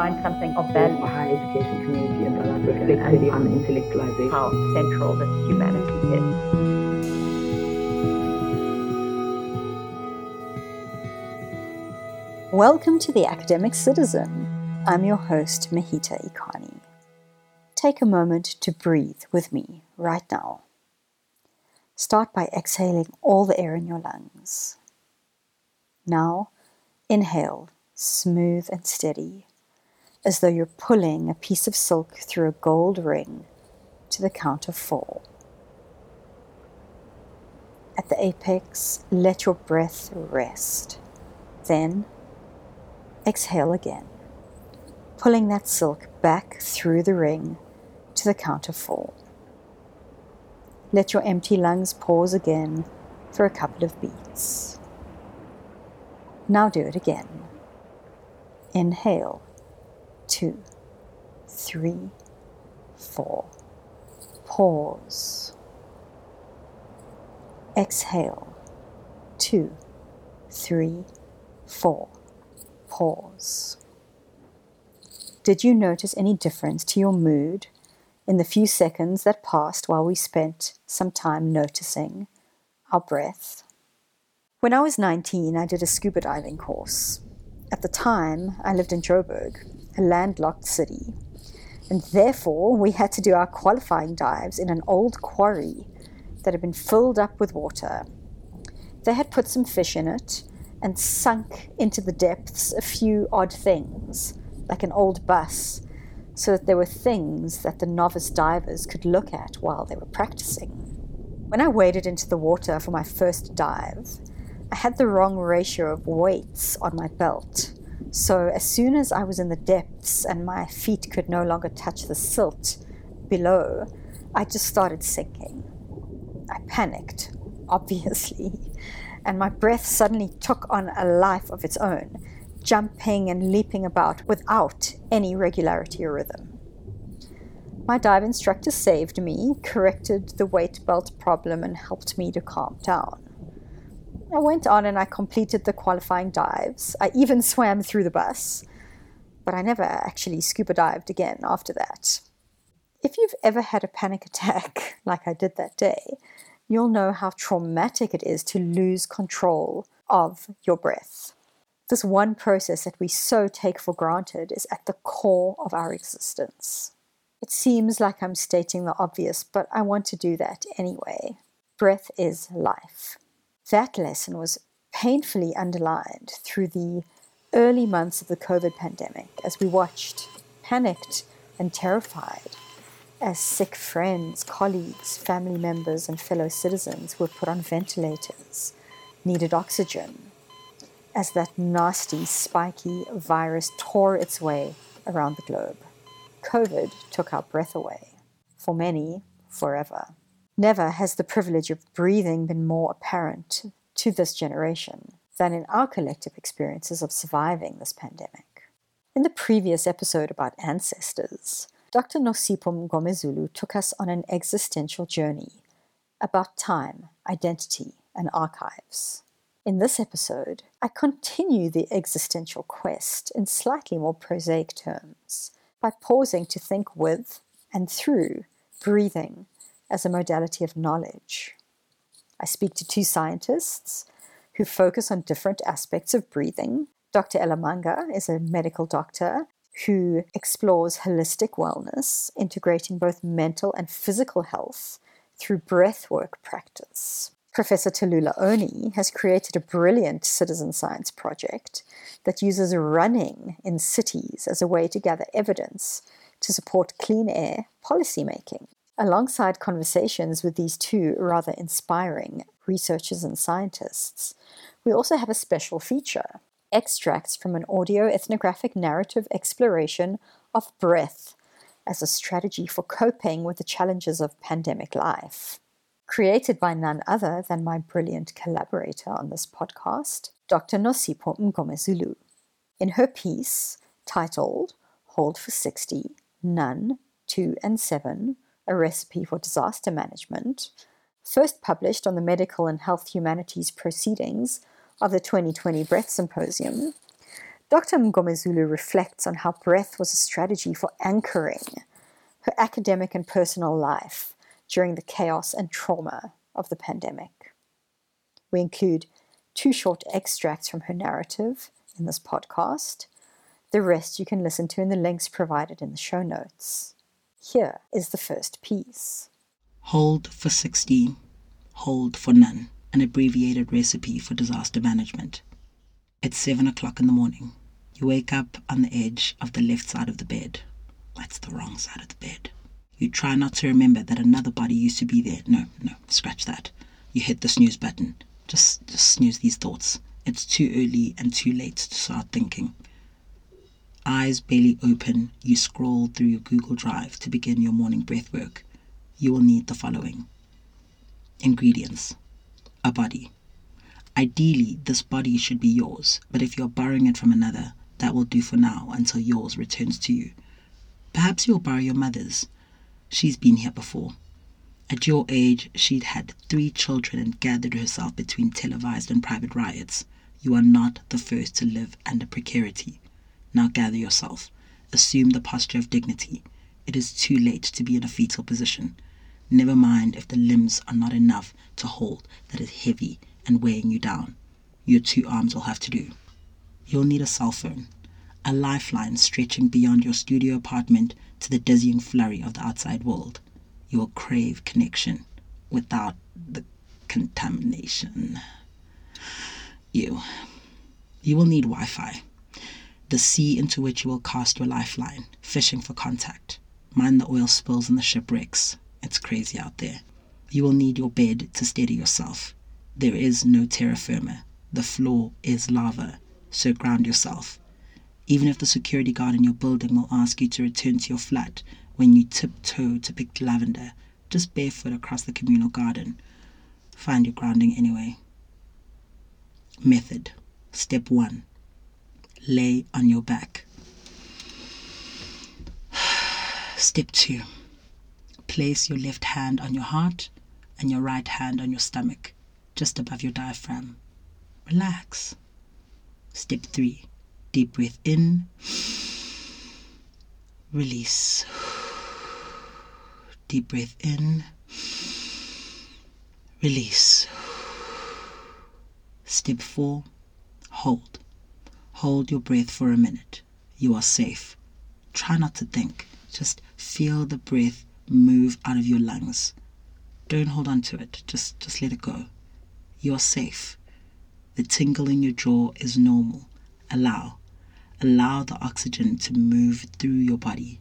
find something of value. A higher education community in South Africa reflected on intellectualization. How central this humanity is. Welcome to The Academic Citizen. I'm your host, Mahita Ikani. Take a moment to breathe with me right now. Start by exhaling all the air in your lungs. Now, inhale, smooth and steady, as though you're pulling a piece of silk through a gold ring to the count of four. At the apex, let your breath rest. Then, exhale again, pulling that silk back through the ring to the count of four. Let your empty lungs pause again for a couple of beats. Now do it again. Inhale, two, three, four. Pause. Exhale, two, three, four pause. Did you notice any difference to your mood in the few seconds that passed while we spent some time noticing our breath? When I was 19, I did a scuba diving course. At the time, I lived in Joburg, a landlocked city, and therefore we had to do our qualifying dives in an old quarry that had been filled up with water. They had put some fish in it and sunk into the depths a few odd things, like an old bus, so that there were things that the novice divers could look at while they were practicing. When I waded into the water for my first dive, I had the wrong ratio of weights on my belt. So as soon as I was in the depths and my feet could no longer touch the silt below, I just started sinking. I panicked, obviously and my breath suddenly took on a life of its own, jumping and leaping about without any regularity or rhythm. My dive instructor saved me, corrected the weight belt problem, and helped me to calm down. I went on and I completed the qualifying dives. I even swam through the bus, but I never actually scuba dived again after that. If you've ever had a panic attack, like I did that day, you'll know how traumatic it is to lose control of your breath. This one process that we so take for granted is at the core of our existence. It seems like I'm stating the obvious, but I want to do that anyway. Breath is life. That lesson was painfully underlined through the early months of the COVID pandemic as we watched, panicked, and terrified as sick friends, colleagues, family members, and fellow citizens were put on ventilators, needed oxygen, as that nasty, spiky virus tore its way around the globe. COVID took our breath away, for many, forever. Never has the privilege of breathing been more apparent to this generation than in our collective experiences of surviving this pandemic. In the previous episode about ancestors, Dr. Nosipho Mngomezulu took us on an existential journey about time, identity, and archives. In this episode, I continue the existential quest in slightly more prosaic terms by pausing to think with and through breathing as a modality of knowledge. I speak to two scientists who focus on different aspects of breathing. Dr. Ela Manga is a medical doctor who explores holistic wellness, integrating both mental and physical health through breathwork practice. Professor Tolullah Oni has created a brilliant citizen science project that uses running in cities as a way to gather evidence to support clean air policymaking. Alongside conversations with these two rather inspiring researchers and scientists, we also have a special feature extracts from an audio ethnographic narrative exploration of breath as a strategy for coping with the challenges of pandemic life. Created by none other than my brilliant collaborator on this podcast, Dr. Nosipho Mngomezulu. In her piece, titled Hold for 60 None, 2, and 7 A Recipe for Disaster Management, first published on the Medical and Health Humanities Proceedings of the 2020 Breath Symposium, Dr. Mngomezulu reflects on how breath was a strategy for anchoring her academic and personal life during the chaos and trauma of the pandemic. We include two short extracts from her narrative in this podcast. The rest you can listen to in the links provided in the show notes. Here is the first piece. Hold for 16, hold for none, an abbreviated recipe for disaster management. It's 7 o'clock in the morning. You wake up on the edge of the left side of the bed. That's the wrong side of the bed. You try not to remember that another body used to be there. No, no, scratch that. You hit the snooze button. Just, just snooze these thoughts. It's too early and too late to start thinking. Eyes barely open, you scroll through your Google Drive to begin your morning breath work. You will need the following ingredients a body. Ideally, this body should be yours, but if you're borrowing it from another, that will do for now until yours returns to you. Perhaps you'll borrow your mother's. She's been here before. At your age, she'd had three children and gathered herself between televised and private riots. You are not the first to live under precarity. Now gather yourself. Assume the posture of dignity. It is too late to be in a fetal position. Never mind if the limbs are not enough to hold that is heavy and weighing you down. Your two arms will have to do. You'll need a cell phone, a lifeline stretching beyond your studio apartment to the dizzying flurry of the outside world. You will crave connection without the contamination. You. You will need Wi Fi the sea into which you will cast your lifeline, fishing for contact. Mind the oil spills and the shipwrecks. It's crazy out there. You will need your bed to steady yourself. There is no terra firma. The floor is lava, so ground yourself. Even if the security guard in your building will ask you to return to your flat when you tiptoe to pick lavender, just barefoot across the communal garden, find your grounding anyway. Method Step 1 lay on your back. Step two, place your left hand on your heart and your right hand on your stomach, just above your diaphragm. Relax. Step three, deep breath in, release. Deep breath in, release. Step four, hold. Hold your breath for a minute. You are safe. Try not to think. Just feel the breath move out of your lungs. Don't hold on to it. Just just let it go. You are safe. The tingle in your jaw is normal. Allow. Allow the oxygen to move through your body.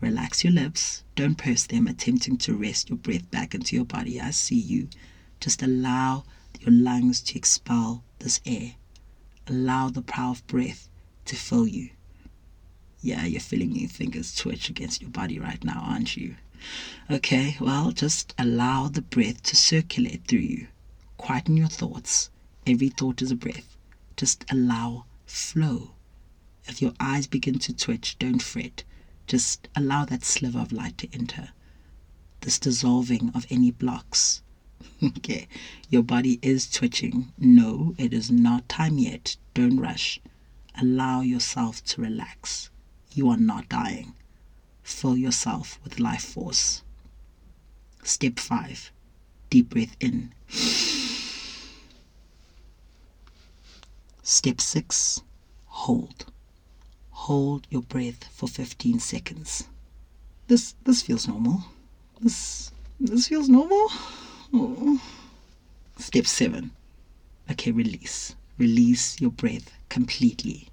Relax your lips. Don't purse them, attempting to rest your breath back into your body. I see you. Just allow your lungs to expel this air allow the power of breath to fill you. Yeah, you're feeling your fingers twitch against your body right now, aren't you? Okay, well, just allow the breath to circulate through you. Quieten your thoughts. Every thought is a breath. Just allow flow. If your eyes begin to twitch, don't fret. Just allow that sliver of light to enter. This dissolving of any blocks, okay, your body is twitching. No, it is not time yet. Don't rush. Allow yourself to relax. You are not dying. Fill yourself with life force. Step 5 Deep breath in. Step 6 Hold. Hold your breath for 15 seconds. This this feels normal. This this feels normal. Oh. Step seven. Okay, release. Release your breath completely.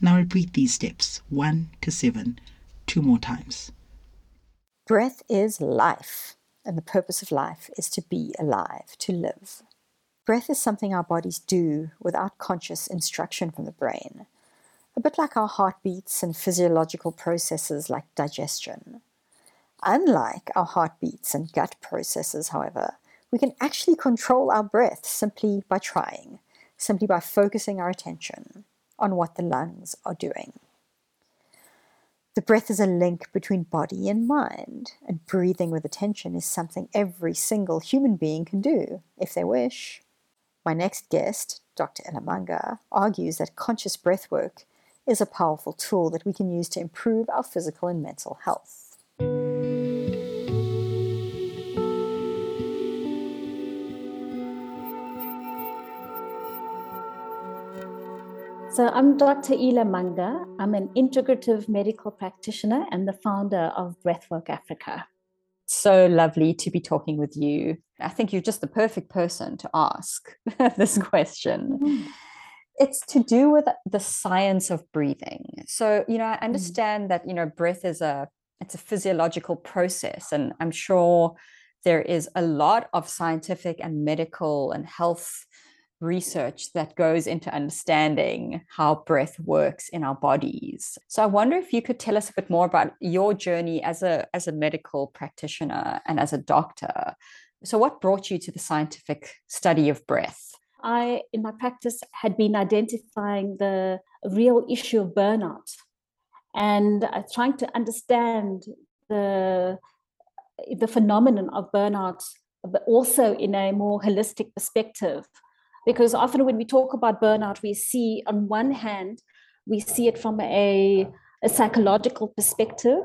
Now repeat these steps one to seven, two more times. Breath is life, and the purpose of life is to be alive, to live. Breath is something our bodies do without conscious instruction from the brain, a bit like our heartbeats and physiological processes like digestion. Unlike our heartbeats and gut processes, however, we can actually control our breath simply by trying, simply by focusing our attention on what the lungs are doing. The breath is a link between body and mind, and breathing with attention is something every single human being can do if they wish. My next guest, Dr. Ela Manga, argues that conscious breath work is a powerful tool that we can use to improve our physical and mental health. So, I'm Dr. Ela Manga. I'm an integrative medical practitioner and the founder of Breathwork Africa. So lovely to be talking with you. I think you're just the perfect person to ask this question. Mm. It's to do with the science of breathing. So, you know, I mm. understand mm. that, you know, breath is a it's a physiological process and I'm sure there is a lot of scientific and medical and health research that goes into understanding how breath works in our bodies. So I wonder if you could tell us a bit more about your journey as a as a medical practitioner and as a doctor. So what brought you to the scientific study of breath? I in my practice had been identifying the real issue of burnout and uh, trying to understand the the phenomenon of burnout but also in a more holistic perspective because often when we talk about burnout we see on one hand we see it from a, a psychological perspective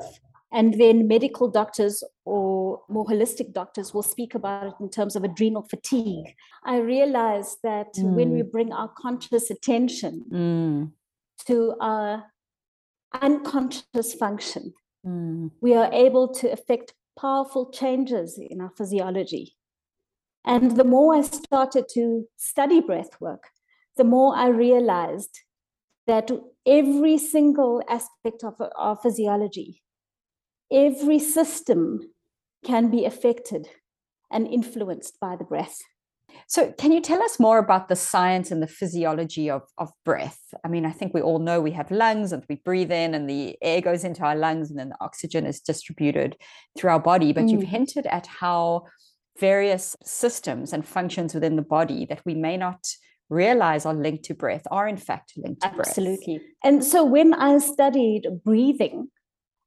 and then medical doctors or more holistic doctors will speak about it in terms of adrenal fatigue. I realize that mm. when we bring our conscious attention mm. to our unconscious function, mm. we are able to affect powerful changes in our physiology. And the more I started to study breath work, the more I realized that every single aspect of our physiology, every system can be affected and influenced by the breath. So, can you tell us more about the science and the physiology of, of breath? I mean, I think we all know we have lungs and we breathe in, and the air goes into our lungs, and then the oxygen is distributed through our body. But mm. you've hinted at how various systems and functions within the body that we may not realize are linked to breath are in fact linked to Absolutely. breath. Absolutely. And so when I studied breathing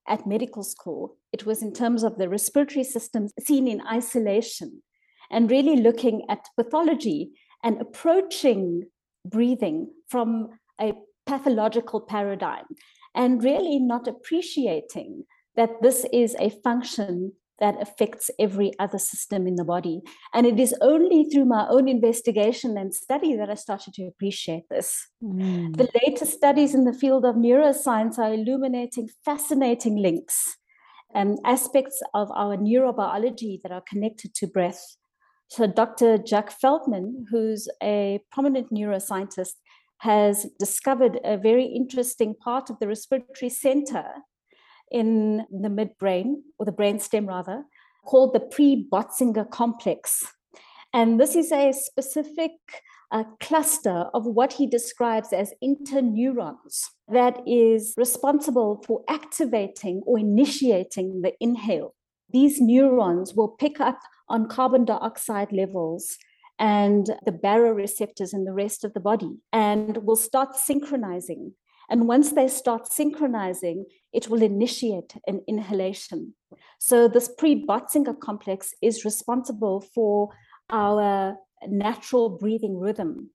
at medical school, it was in terms of the respiratory system seen in isolation and really looking at pathology and approaching breathing from a pathological paradigm and really not appreciating that this is a function that affects every other system in the body. And it is only through my own investigation and study that I started to appreciate this. Mm. The latest studies in the field of neuroscience are illuminating fascinating links and aspects of our neurobiology that are connected to breath. So, Dr. Jack Feldman, who's a prominent neuroscientist, has discovered a very interesting part of the respiratory center in the midbrain, or the brainstem rather, called the pre-Botzinger complex. And this is a specific uh, cluster of what he describes as interneurons that is responsible for activating or initiating the inhale. These neurons will pick up on carbon dioxide levels and the baroreceptors in the rest of the body and will start synchronizing and once they start synchronizing, it will initiate an inhalation. So, this pre Botzinger complex is responsible for our natural breathing rhythm.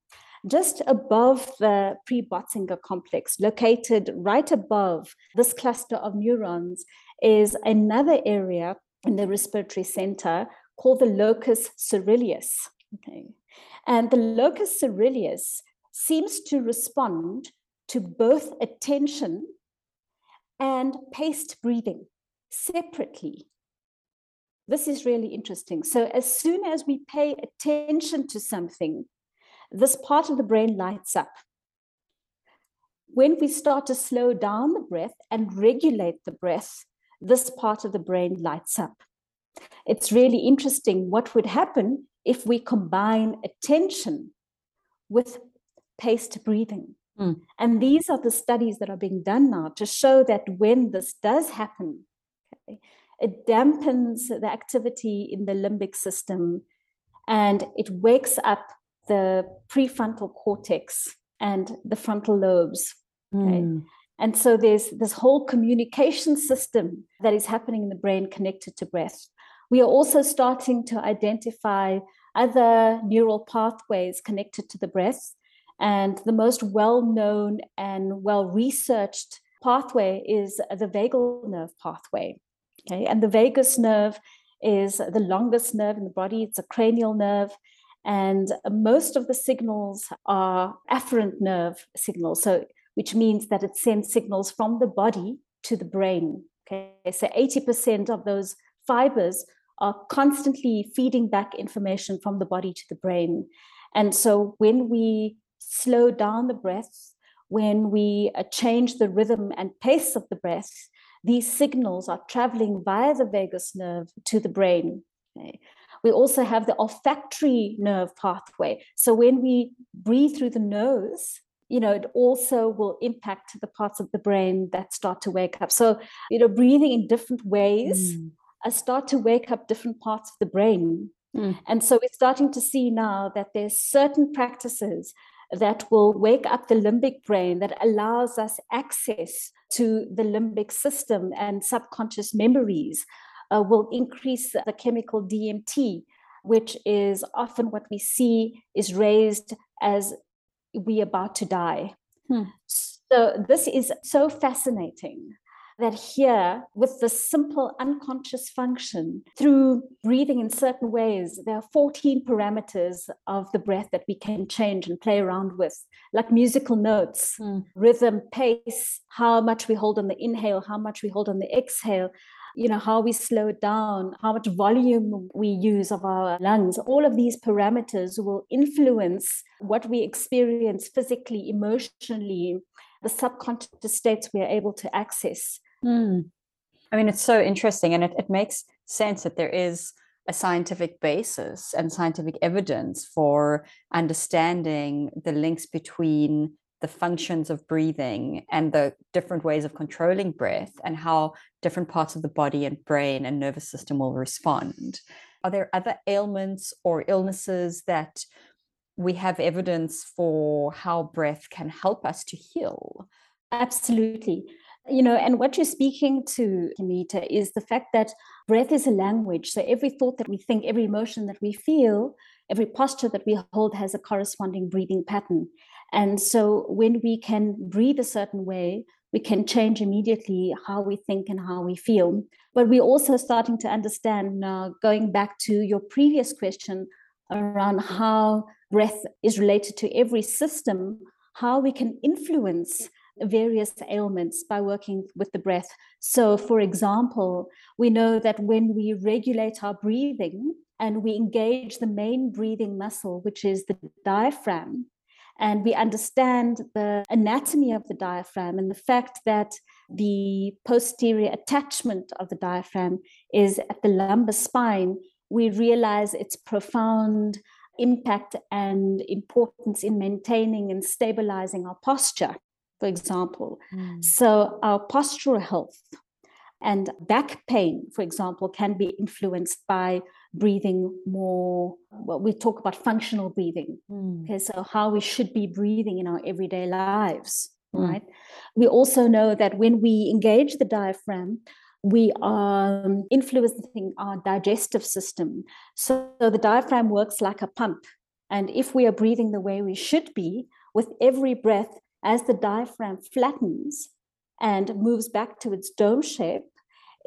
Just above the pre Botzinger complex, located right above this cluster of neurons, is another area in the respiratory center called the locus coeruleus. Okay. And the locus coeruleus seems to respond to both attention and paced breathing separately. This is really interesting. So, as soon as we pay attention to something, this part of the brain lights up. When we start to slow down the breath and regulate the breath, this part of the brain lights up. It's really interesting what would happen if we combine attention with paced breathing. Mm. And these are the studies that are being done now to show that when this does happen, okay, it dampens the activity in the limbic system and it wakes up the prefrontal cortex and the frontal lobes. Okay? Mm. And so there's this whole communication system that is happening in the brain connected to breath. We are also starting to identify other neural pathways connected to the breath And the most well known and well researched pathway is the vagal nerve pathway. Okay, and the vagus nerve is the longest nerve in the body, it's a cranial nerve. And most of the signals are afferent nerve signals, so which means that it sends signals from the body to the brain. Okay, so 80% of those fibers are constantly feeding back information from the body to the brain. And so when we slow down the breath, when we uh, change the rhythm and pace of the breath, these signals are traveling via the vagus nerve to the brain. Okay. We also have the olfactory nerve pathway. So when we breathe through the nose, you know, it also will impact the parts of the brain that start to wake up. So, you know, breathing in different ways mm. uh, start to wake up different parts of the brain. Mm. And so we're starting to see now that there's certain practices that will wake up the limbic brain that allows us access to the limbic system and subconscious memories uh, will increase the chemical DMT, which is often what we see is raised as we about to die. Hmm. So this is so fascinating that here, with the simple unconscious function, through breathing in certain ways, there are 14 parameters of the breath that we can change and play around with, like musical notes, mm. rhythm, pace, how much we hold on the inhale, how much we hold on the exhale, you know how we slow it down how much volume we use of our lungs all of these parameters will influence what we experience physically emotionally the subconscious states we are able to access mm. i mean it's so interesting and it, it makes sense that there is a scientific basis and scientific evidence for understanding the links between the functions of breathing and the different ways of controlling breath and how different parts of the body and brain and nervous system will respond. Are there other ailments or illnesses that we have evidence for how breath can help us to heal? Absolutely. You know, and what you're speaking to, Anita, is the fact that breath is a language. So every thought that we think, every emotion that we feel, every posture that we hold has a corresponding breathing pattern. And so when we can breathe a certain way, we can change immediately how we think and how we feel. But we're also starting to understand now, going back to your previous question around how breath is related to every system, how we can influence various ailments by working with the breath. So, for example, we know that when we regulate our breathing and we engage the main breathing muscle, which is the diaphragm, and we understand the anatomy of the diaphragm and the fact that the posterior attachment of the diaphragm is at the lumbar spine, we realize its profound impact and importance in maintaining and stabilizing our posture, for example. Mm. So, our postural health and back pain, for example, can be influenced by breathing more well we talk about functional breathing mm. okay so how we should be breathing in our everyday lives mm. right we also know that when we engage the diaphragm we are influencing our digestive system so the diaphragm works like a pump and if we are breathing the way we should be with every breath as the diaphragm flattens and moves back to its dome shape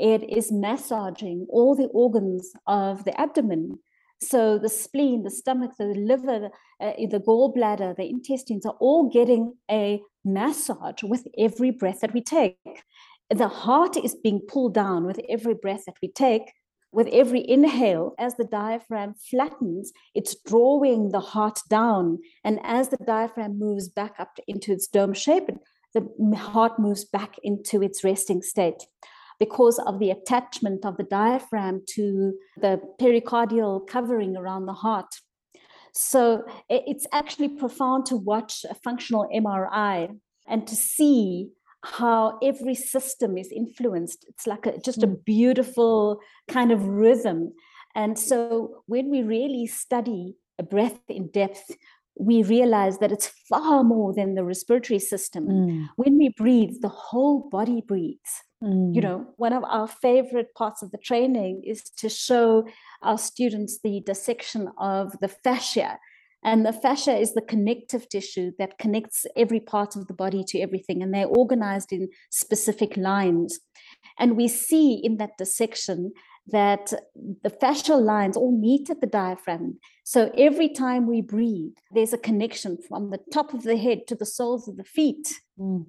it is massaging all the organs of the abdomen. So the spleen, the stomach, the liver, uh, the gallbladder, the intestines are all getting a massage with every breath that we take. The heart is being pulled down with every breath that we take. With every inhale, as the diaphragm flattens, it's drawing the heart down. And as the diaphragm moves back up into its dome shape, the heart moves back into its resting state because of the attachment of the diaphragm to the pericardial covering around the heart. So it's actually profound to watch a functional MRI and to see how every system is influenced. It's like a, just a hmm. beautiful kind of rhythm. And so when we really study a breath in depth, we realize that it's far more than the respiratory system. Mm. When we breathe, the whole body breathes. Mm. You know, one of our favorite parts of the training is to show our students the dissection of the fascia. And the fascia is the connective tissue that connects every part of the body to everything. And they're organized in specific lines. And we see in that dissection that the fascial lines all meet at the diaphragm. So every time we breathe, there's a connection from the top of the head to the soles of the feet. Mm.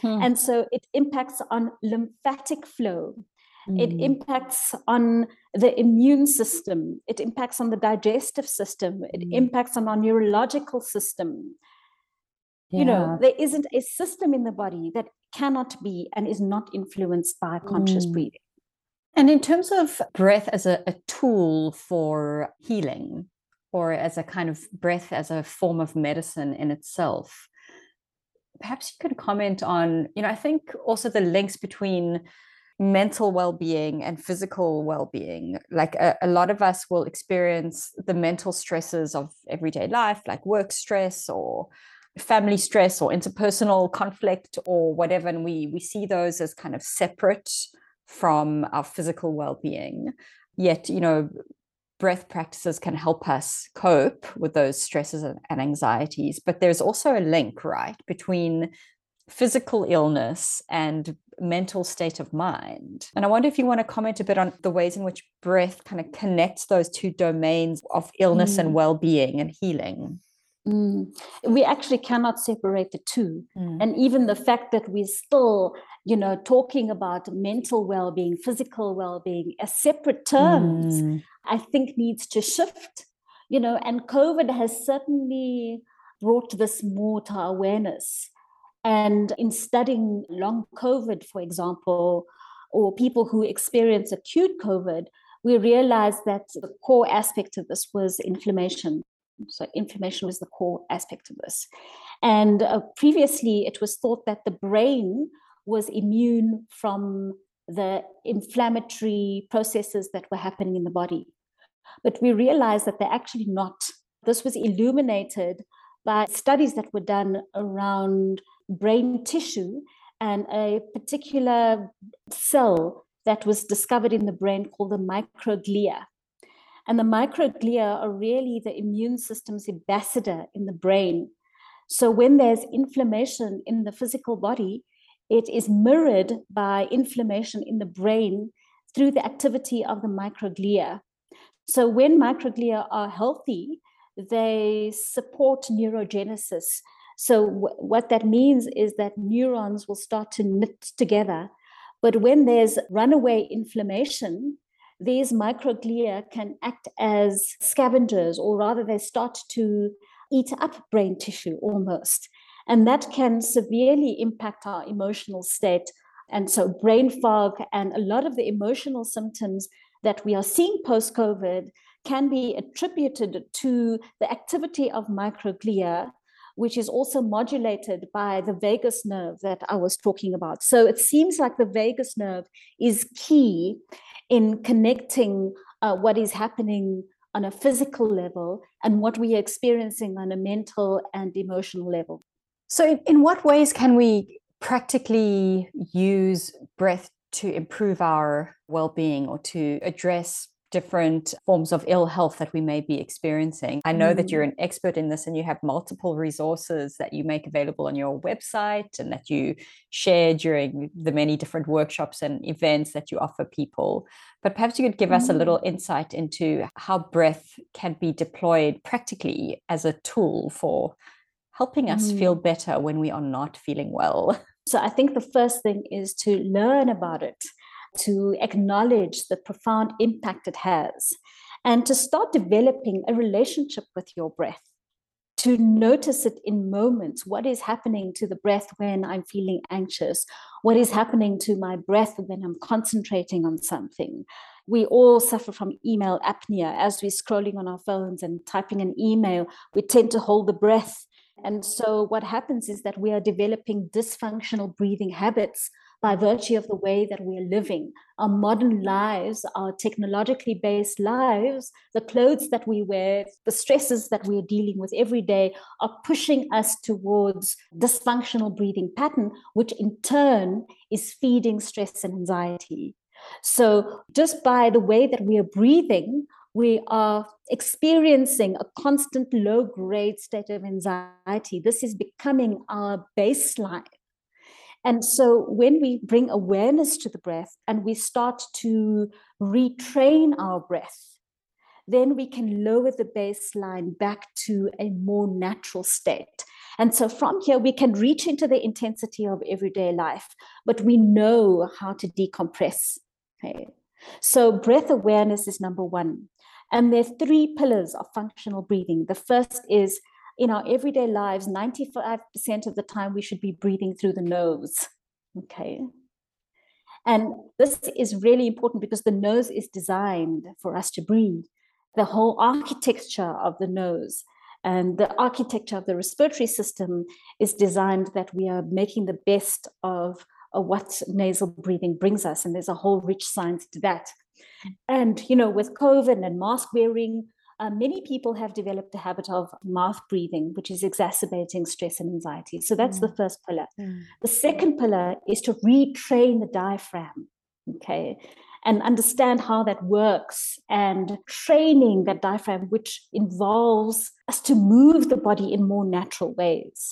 Hmm. And so it impacts on lymphatic flow. Mm. It impacts on the immune system. It impacts on the digestive system. It mm. impacts on our neurological system. Yeah. You know, there isn't a system in the body that cannot be and is not influenced by conscious mm. breathing. And in terms of breath as a, a tool for healing, or as a kind of breath as a form of medicine in itself, perhaps you could comment on, you know, I think also the links between mental well-being and physical well-being like a, a, lot of us will experience the mental stresses of everyday life like work stress or family stress or interpersonal conflict or whatever and we we see those as kind of separate from our physical well-being yet you know breath practices can help us cope with those stresses and anxieties. But there's also a link, right, between physical illness and mental state of mind. And I wonder if you want to comment a bit on the ways in which breath kind of connects those two domains of illness mm. and well being and healing. Mm. We actually cannot separate the two. Mm. And even the fact that we're still, you know, talking about mental well being, physical well being as separate terms mm. I think needs to shift, you know, and COVID has certainly brought this more to awareness. And in studying long COVID, for example, or people who experience acute COVID, we realized that the core aspect of this was inflammation. So, inflammation was the core aspect of this. And uh, previously, it was thought that the brain was immune from the inflammatory processes that were happening in the body. But we realized that they're actually not. This was illuminated by studies that were done around brain tissue and a particular cell that was discovered in the brain called the microglia. And the microglia are really the immune system's ambassador in the brain. So when there's inflammation in the physical body, it is mirrored by inflammation in the brain through the activity of the microglia. So when microglia are healthy, they support neurogenesis. So what that means is that neurons will start to knit together. But when there's runaway inflammation, these microglia can act as scavengers, or rather, they start to eat up brain tissue almost. And that can severely impact our emotional state. And so, brain fog and a lot of the emotional symptoms that we are seeing post COVID can be attributed to the activity of microglia, which is also modulated by the vagus nerve that I was talking about. So it seems like the vagus nerve is key in connecting uh, what is happening on a physical level and what we are experiencing on a mental and emotional level. So, in what ways can we practically use breath to improve our well-being or to address different forms of ill health that we may be experiencing. I know mm. that you're an expert in this and you have multiple resources that you make available on your website and that you share during the many different workshops and events that you offer people. But perhaps you could give mm. us a little mm. insight into how breath can be deployed practically as a tool for helping us mm. feel better when we are not feeling well. So I think the first thing is to learn about it, to acknowledge the profound impact it has, and to start developing a relationship with your breath. To notice it in moments. What is happening to the breath when I'm feeling anxious? What is happening to my breath when I'm concentrating on something? we all suffer from email apnea as we're scrolling on our phones and typing an email we tend to hold the breath and so, what happens is that we are developing dysfunctional breathing habits by virtue of the way that we are living. Our modern lives, our technologically based lives, the clothes that we wear, the stresses that we are dealing with every day are pushing us towards dysfunctional breathing pattern, which in turn is feeding stress and anxiety. So, just by the way that we are breathing, we are experiencing a constant low grade state of anxiety. This is becoming our baseline. And so when we bring awareness to the breath and we start to retrain our breath, then we can lower the baseline back to a more natural state. And so from here, we can reach into the intensity of everyday life, but we know how to decompress. Okay. So breath awareness is number one. And there are three pillars of functional breathing. The first is in our everyday lives, 95% of the time, we should be breathing through the nose. Okay. And this is really important because the nose is designed for us to breathe. The whole architecture of the nose and the architecture of the respiratory system is designed that we are making the best of, what nasal breathing brings us. And there's a whole rich science to that. And, you know, with COVID and mask wearing, uh, many people have developed a habit of mouth breathing, which is exacerbating stress and anxiety. So that's mm. the first pillar. Mm. The second pillar is to retrain the diaphragm. Okay and understand how that works and training that diaphragm, which involves us to move the body in more natural ways.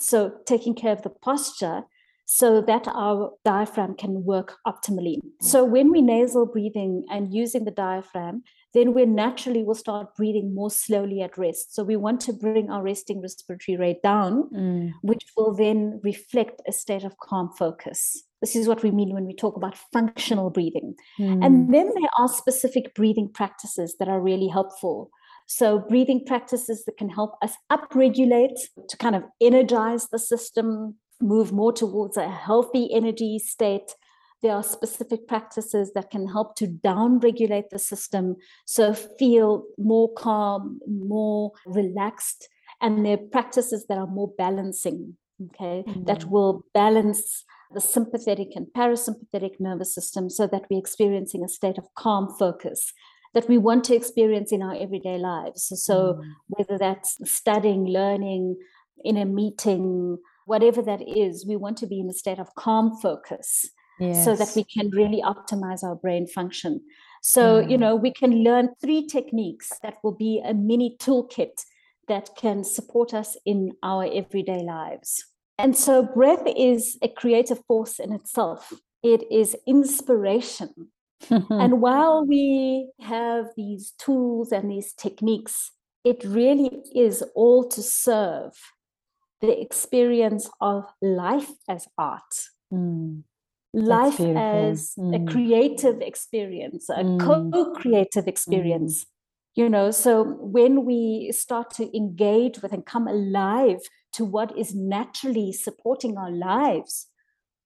So, taking care of the posture so that our diaphragm can work optimally. So, when we nasal breathing and using the diaphragm, then we naturally will start breathing more slowly at rest. So, we want to bring our resting respiratory rate down, mm. which will then reflect a state of calm focus. This is what we mean when we talk about functional breathing. Mm. And then there are specific breathing practices that are really helpful. So, breathing practices that can help us upregulate to kind of energize the system, move more towards a healthy energy state. There are specific practices that can help to downregulate the system, so feel more calm, more relaxed. And there are practices that are more balancing, okay, mm. that will balance the sympathetic and parasympathetic nervous system so that we're experiencing a state of calm focus that we want to experience in our everyday lives. So, mm. whether that's studying, learning, in a meeting, whatever that is, we want to be in a state of calm focus yes. so that we can really optimize our brain function. So, mm. you know, we can learn three techniques that will be a mini toolkit that can support us in our everyday lives. And so breath is a creative force in itself. It is inspiration. and while we have these tools and these techniques, it really is all to serve the experience of life as art. Mm. Life as mm. a creative experience, a mm. co creative experience. Mm. You know, so when we start to engage with and come alive to what is naturally supporting our lives,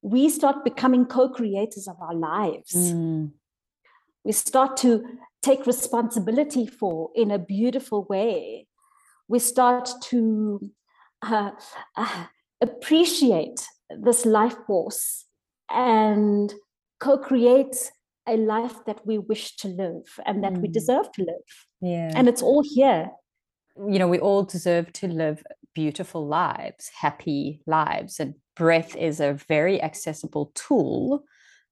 we start becoming co creators of our lives. Mm. We start to take responsibility for in a beautiful way. We start to uh, uh, appreciate this life force and co create a life that we wish to live and that mm. we deserve to live. Yeah. And it's all here. You know, we all deserve to live beautiful lives, happy lives. And breath is a very accessible tool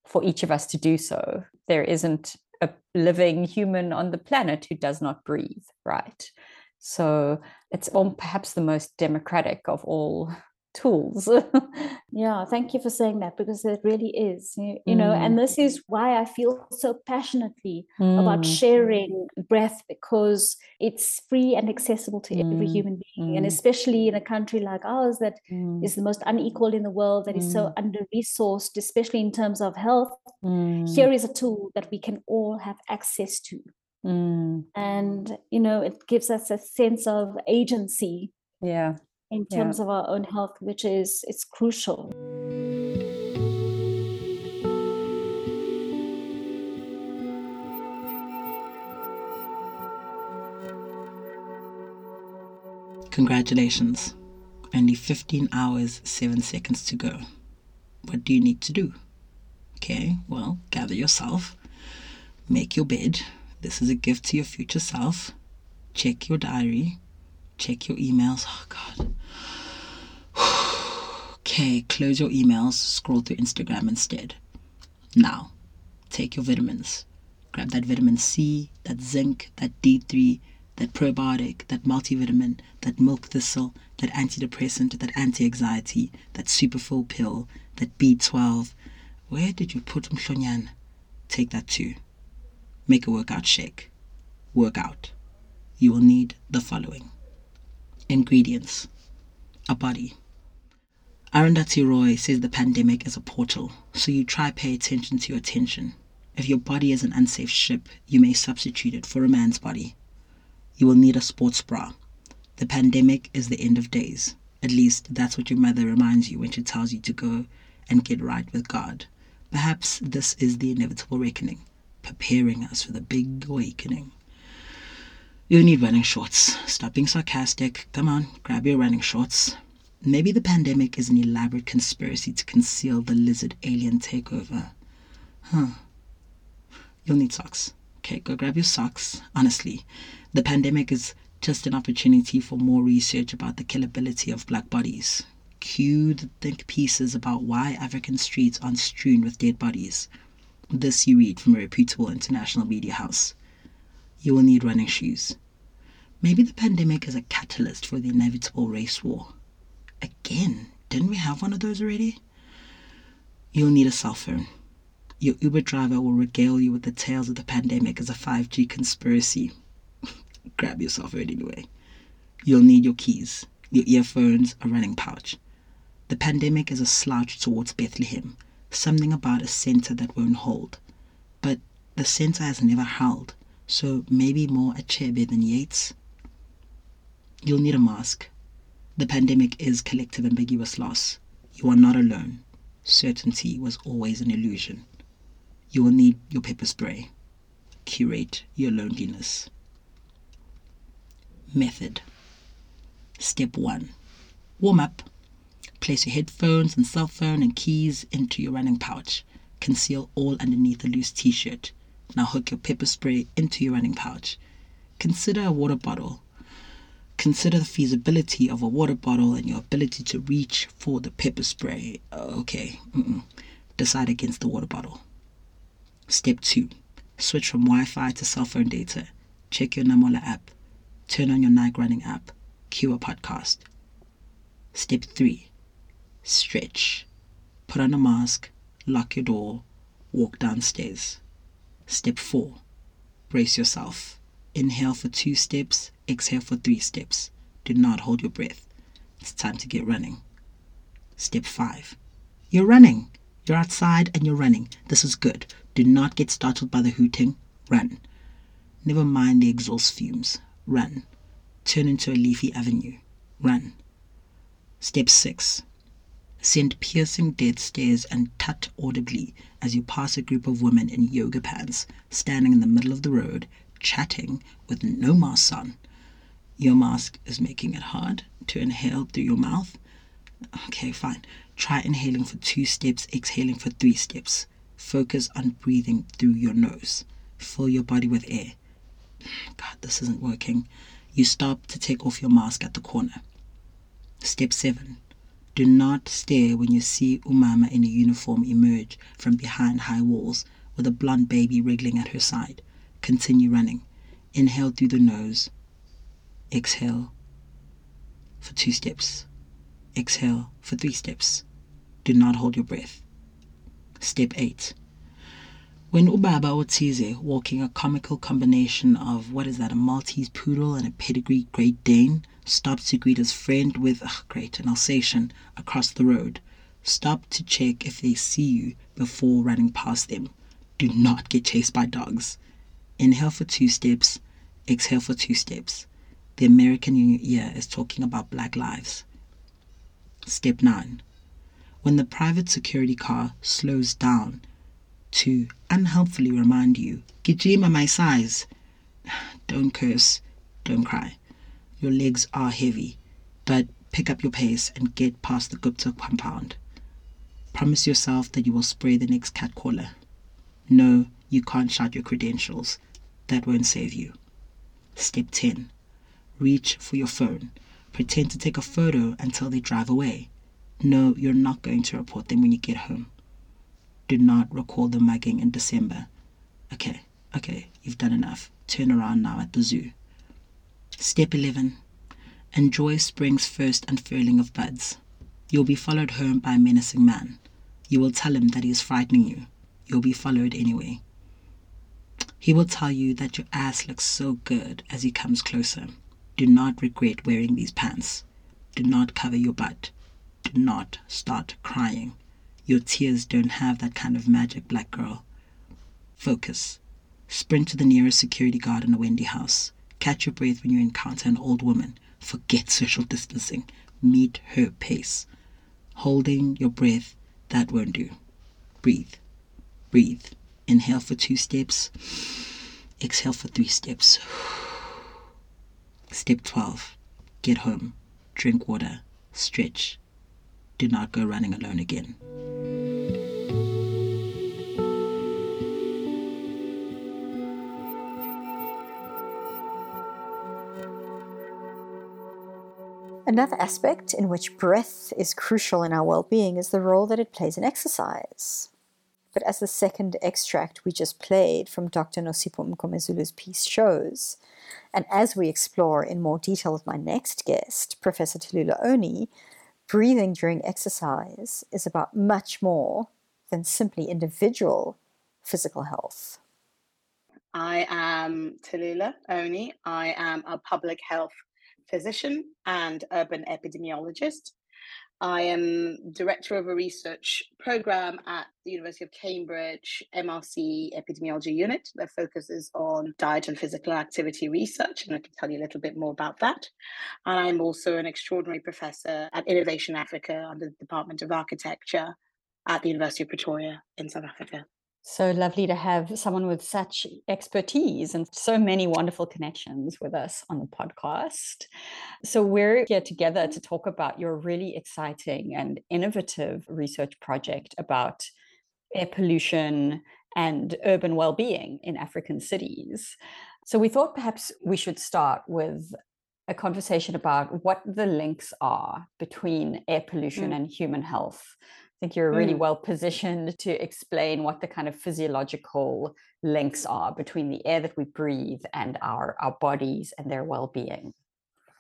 for each of us to do so. There isn't a living human on the planet who does not breathe, right? So it's perhaps the most democratic of all tools. yeah, thank you for saying that because it really is, you, you mm. know, and this is why I feel so passionately mm. about sharing breath because it's free and accessible to mm. every human being, and mm. especially in a country like ours that mm. is the most unequal in the world, that is so mm. under resourced, especially in terms of health. Here is a tool that we can all have access to. And, you know, it gives us a sense of agency. Yeah in terms yeah. of our own health, which is it's crucial. Congratulations. Only 15 hours, 7 seconds to go. What do you need to do? Okay, well, gather yourself, make your bed. This is a gift to your future self. Check your diary, check your emails. Oh, God. Okay, close your emails, scroll through Instagram instead. Now, take your vitamins. Grab that vitamin C, that zinc, that D3, that probiotic, that multivitamin, that milk thistle, that antidepressant, that anti-anxiety, that superfull pill, that B12. Where did you put umhlonyane? Take that too. Make a workout shake. Workout. You will need the following. Ingredients. A body. Arundhati Roy says the pandemic is a portal, so you try pay attention to your attention. If your body is an unsafe ship, you may substitute it for a man's body. You will need a sports bra. The pandemic is the end of days. At least that's what your mother reminds you when she tells you to go and get right with God. Perhaps this is the inevitable reckoning, preparing us for the big awakening. You need running shorts. Stop being sarcastic. Come on, grab your running shorts. Maybe the pandemic is an elaborate conspiracy to conceal the lizard alien takeover. Huh. You'll need socks. Okay, go grab your socks. Honestly, the pandemic is just an opportunity for more research about the killability of black bodies. Cue the think pieces about why African streets aren't strewn with dead bodies. This you read from a reputable international media house. You will need running shoes. Maybe the pandemic is a catalyst for the inevitable race war. Again, didn't we have one of those already? You'll need a cell phone. Your Uber driver will regale you with the tales of the pandemic as a 5G conspiracy. Grab yourself out anyway. You'll need your keys, your earphones, a running pouch. The pandemic is a slouch towards Bethlehem, something about a center that won't hold. But the center has never held, so maybe more a Achebe than Yeats. You'll need a mask. The pandemic is collective ambiguous loss. You are not alone. Certainty was always an illusion. You will need your pepper spray. Curate your loneliness. Method Step 1 Warm up. Place your headphones and cell phone and keys into your running pouch. Conceal all underneath a loose t shirt. Now hook your pepper spray into your running pouch. Consider a water bottle. Consider the feasibility of a water bottle and your ability to reach for the pepper spray. Uh, okay, mm-mm. decide against the water bottle. Step 2 Switch from Wi Fi to cell phone data. Check your Namola app. Turn on your Nike Running app. Cue a podcast. Step 3 Stretch. Put on a mask. Lock your door. Walk downstairs. Step 4 Brace yourself. Inhale for two steps. Exhale for three steps. Do not hold your breath. It's time to get running. Step 5 You're running. You're outside and you're running. This is good. Do not get startled by the hooting. Run. Never mind the exhaust fumes. Run. Turn into a leafy avenue. Run. Step 6. Send piercing dead stares and tut audibly as you pass a group of women in yoga pants standing in the middle of the road, chatting with no masks on. Your mask is making it hard to inhale through your mouth. Okay, fine. Try inhaling for two steps, exhaling for three steps. Focus on breathing through your nose. Fill your body with air. God, this isn't working. You stop to take off your mask at the corner. Step 7. Do not stare when you see Umama in a uniform emerge from behind high walls with a blonde baby wriggling at her side. Continue running. Inhale through the nose. Exhale for two steps. Exhale for three steps. Do not hold your breath. Step 8. When Ubaba Otize, walking a comical combination of what is that, a Maltese poodle and a pedigree Great Dane, stops to greet his friend with, ugh, great, an Alsatian across the road. Stop to check if they see you before running past them. Do not get chased by dogs. Inhale for two steps, exhale for two steps. The American your is talking about black lives. Step 9. When the private security car slows down to unhelpfully remind you, Gijima my size. Don't curse, don't cry. Your legs are heavy, but pick up your pace and get past the Gupta compound. Promise yourself that you will spray the next cat caller. No, you can't shout your credentials. That won't save you. Step 10. Reach for your phone. Pretend to take a photo until they drive away. No, you're not going to report them when you get home. Do not recall the mugging in December. Okay, Okay, you've done enough. Turn around now at the zoo. Step 11. Enjoy spring's first unfurling of buds. You'll be followed home by a menacing man. You will tell him that he is frightening you. You'll be followed anyway. He will tell you that your ass looks so good as he comes closer. Do not regret wearing these pants. Do not cover your butt. Do not start crying. Your tears don't have that kind of magic, black girl. Focus. Sprint to the nearest security guard in a Wendy house. Catch your breath when you encounter an old woman. Forget social distancing. Meet her pace. Holding your breath, that won't do. Breathe. Breathe. Inhale for two steps. Exhale for three steps. Step 12. Get home. Drink water. Stretch. Do not go running alone again. Another aspect in which breath is crucial in our well being is the role that it plays in exercise. But as the second extract we just played from Dr. Nosipho Mngomezulu's piece shows, and as we explore in more detail with my next guest, Professor Tolullah Oni, breathing during exercise is about much more than simply individual physical health. I am Tolullah Oni. I am a public health physician and urban epidemiologist. I am director of a research program at the University of Cambridge MRC Epidemiology Unit that focuses on diet and physical activity research, and I can tell you a little bit more about that. And I'm also an extraordinary professor at Innovation Africa under the Department of Architecture at the University of Pretoria in South Africa. So lovely to have someone with such expertise and so many wonderful connections with us on the podcast. So, we're here together to talk about your really exciting and innovative research project about air pollution and urban well being in African cities. So, we thought perhaps we should start with a conversation about what the links are between air pollution mm. and human health think you're really mm. well positioned to explain what the kind of physiological links are between the air that we breathe and our, our bodies and their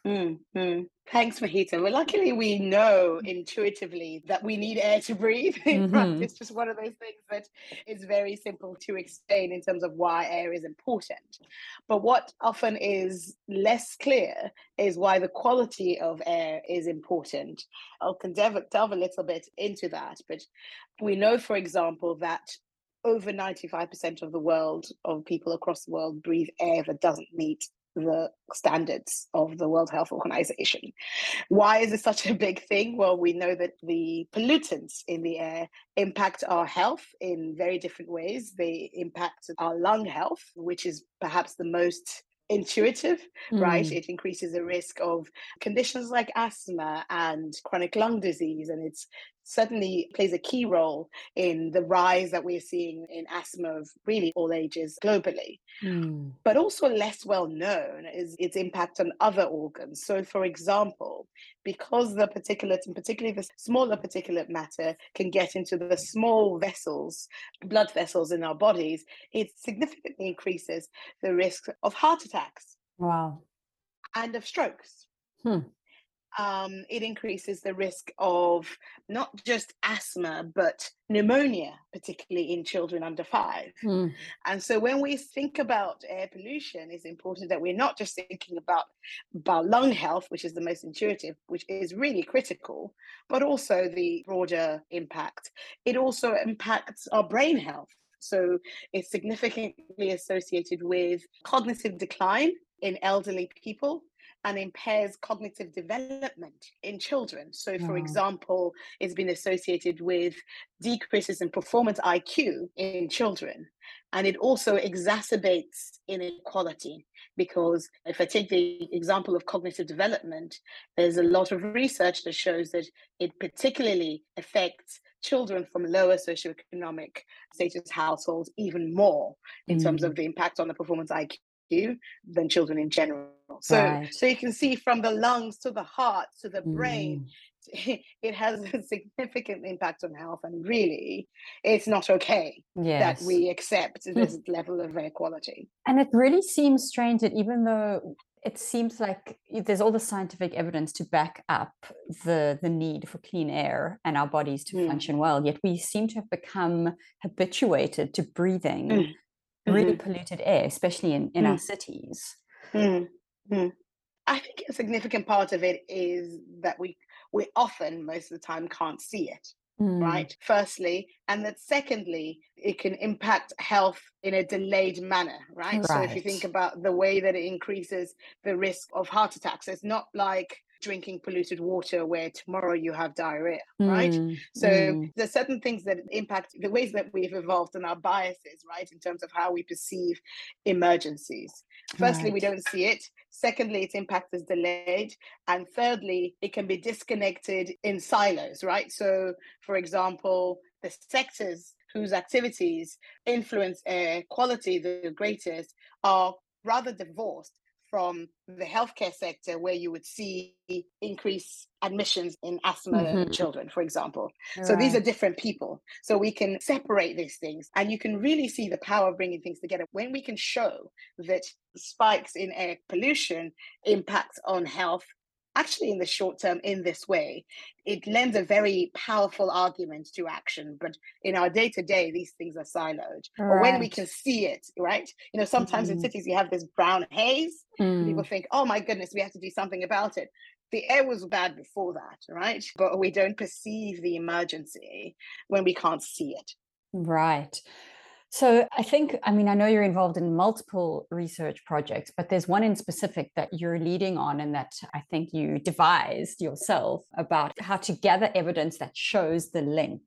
well-being. Mm-hmm. Thanks, Mahita. Well, luckily, we know intuitively that we need air to breathe. Mm-hmm. It's just one of those things that is very simple to explain in terms of why air is important. But what often is less clear is why the quality of air is important. I'll delve, delve a little bit into that. But we know, for example, that over 95% of the world, of people across the world, breathe air that doesn't meet the standards of the World Health Organization. Why is it such a big thing? Well, we know that the pollutants in the air impact our health in very different ways. They impact our lung health, which is perhaps the most intuitive, mm. right? It increases the risk of conditions like asthma and chronic lung disease. And it's certainly plays a key role in the rise that we're seeing in asthma of really all ages globally. Mm. But also less well known is its impact on other organs. So, for example, because the particulate and particularly the smaller particulate matter can get into the small vessels, blood vessels in our bodies, it significantly increases the risk of heart attacks. Wow. And of strokes. Hmm um, it increases the risk of not just asthma, but pneumonia, particularly in children under five. Mm. And so when we think about air pollution, it's important that we're not just thinking about, about lung health, which is the most intuitive, which is really critical, but also the broader impact. It also impacts our brain health. So it's significantly associated with cognitive decline in elderly people and impairs cognitive development in children. So, for example, it's been associated with decreases in performance IQ in children. And it also exacerbates inequality because if I take the example of cognitive development, there's a lot of research that shows that it particularly affects children from lower socioeconomic status households even more in mm. terms of the impact on the performance IQ IQ than children in general. So, Right. so you can see from the lungs to the heart to the brain, Mm. it has a significant impact on health. And really, it's not okay Yes. that we accept this level of air quality. And it really seems strange that even though it seems like there's all the scientific evidence to back up the the need for clean air and our bodies to Mm. function well, yet we seem to have become habituated to breathing Mm. Really polluted air, especially in, in our Mm. cities. Mm, mm. I think a significant part of it is that we we often most of the time can't see it, Mm. right? Firstly, and that secondly, it can impact health in a delayed manner, right? So if you think about the way that it increases the risk of heart attacks, it's not like drinking polluted water where tomorrow you have diarrhea, right? Mm, So mm. there's certain things that impact the ways that we've evolved and our biases, right, in terms of how we perceive emergencies. Firstly, we don't see it. Secondly, its impact is delayed. And thirdly, it can be disconnected in silos, right? So, for example, the sectors whose activities influence air quality the greatest are rather divorced from the healthcare sector, where you would see increased admissions in asthma Mhm. children, for example. So these are different people. So we can separate these things and you can really see the power of bringing things together when we can show that spikes in air pollution impact on health actually in the short term in this way it lends a very powerful argument to action but in our day to day these things are siloed or when we can see it right you know sometimes in Mm. cities you have this brown haze and people Mm. think oh my goodness we have to do something about it the air was bad before that right but we don't perceive the emergency when we can't see it Right. So I think, I mean, I know you're involved in multiple research projects, but there's one in specific that you're leading on and that I think you devised yourself about how to gather evidence that shows the link,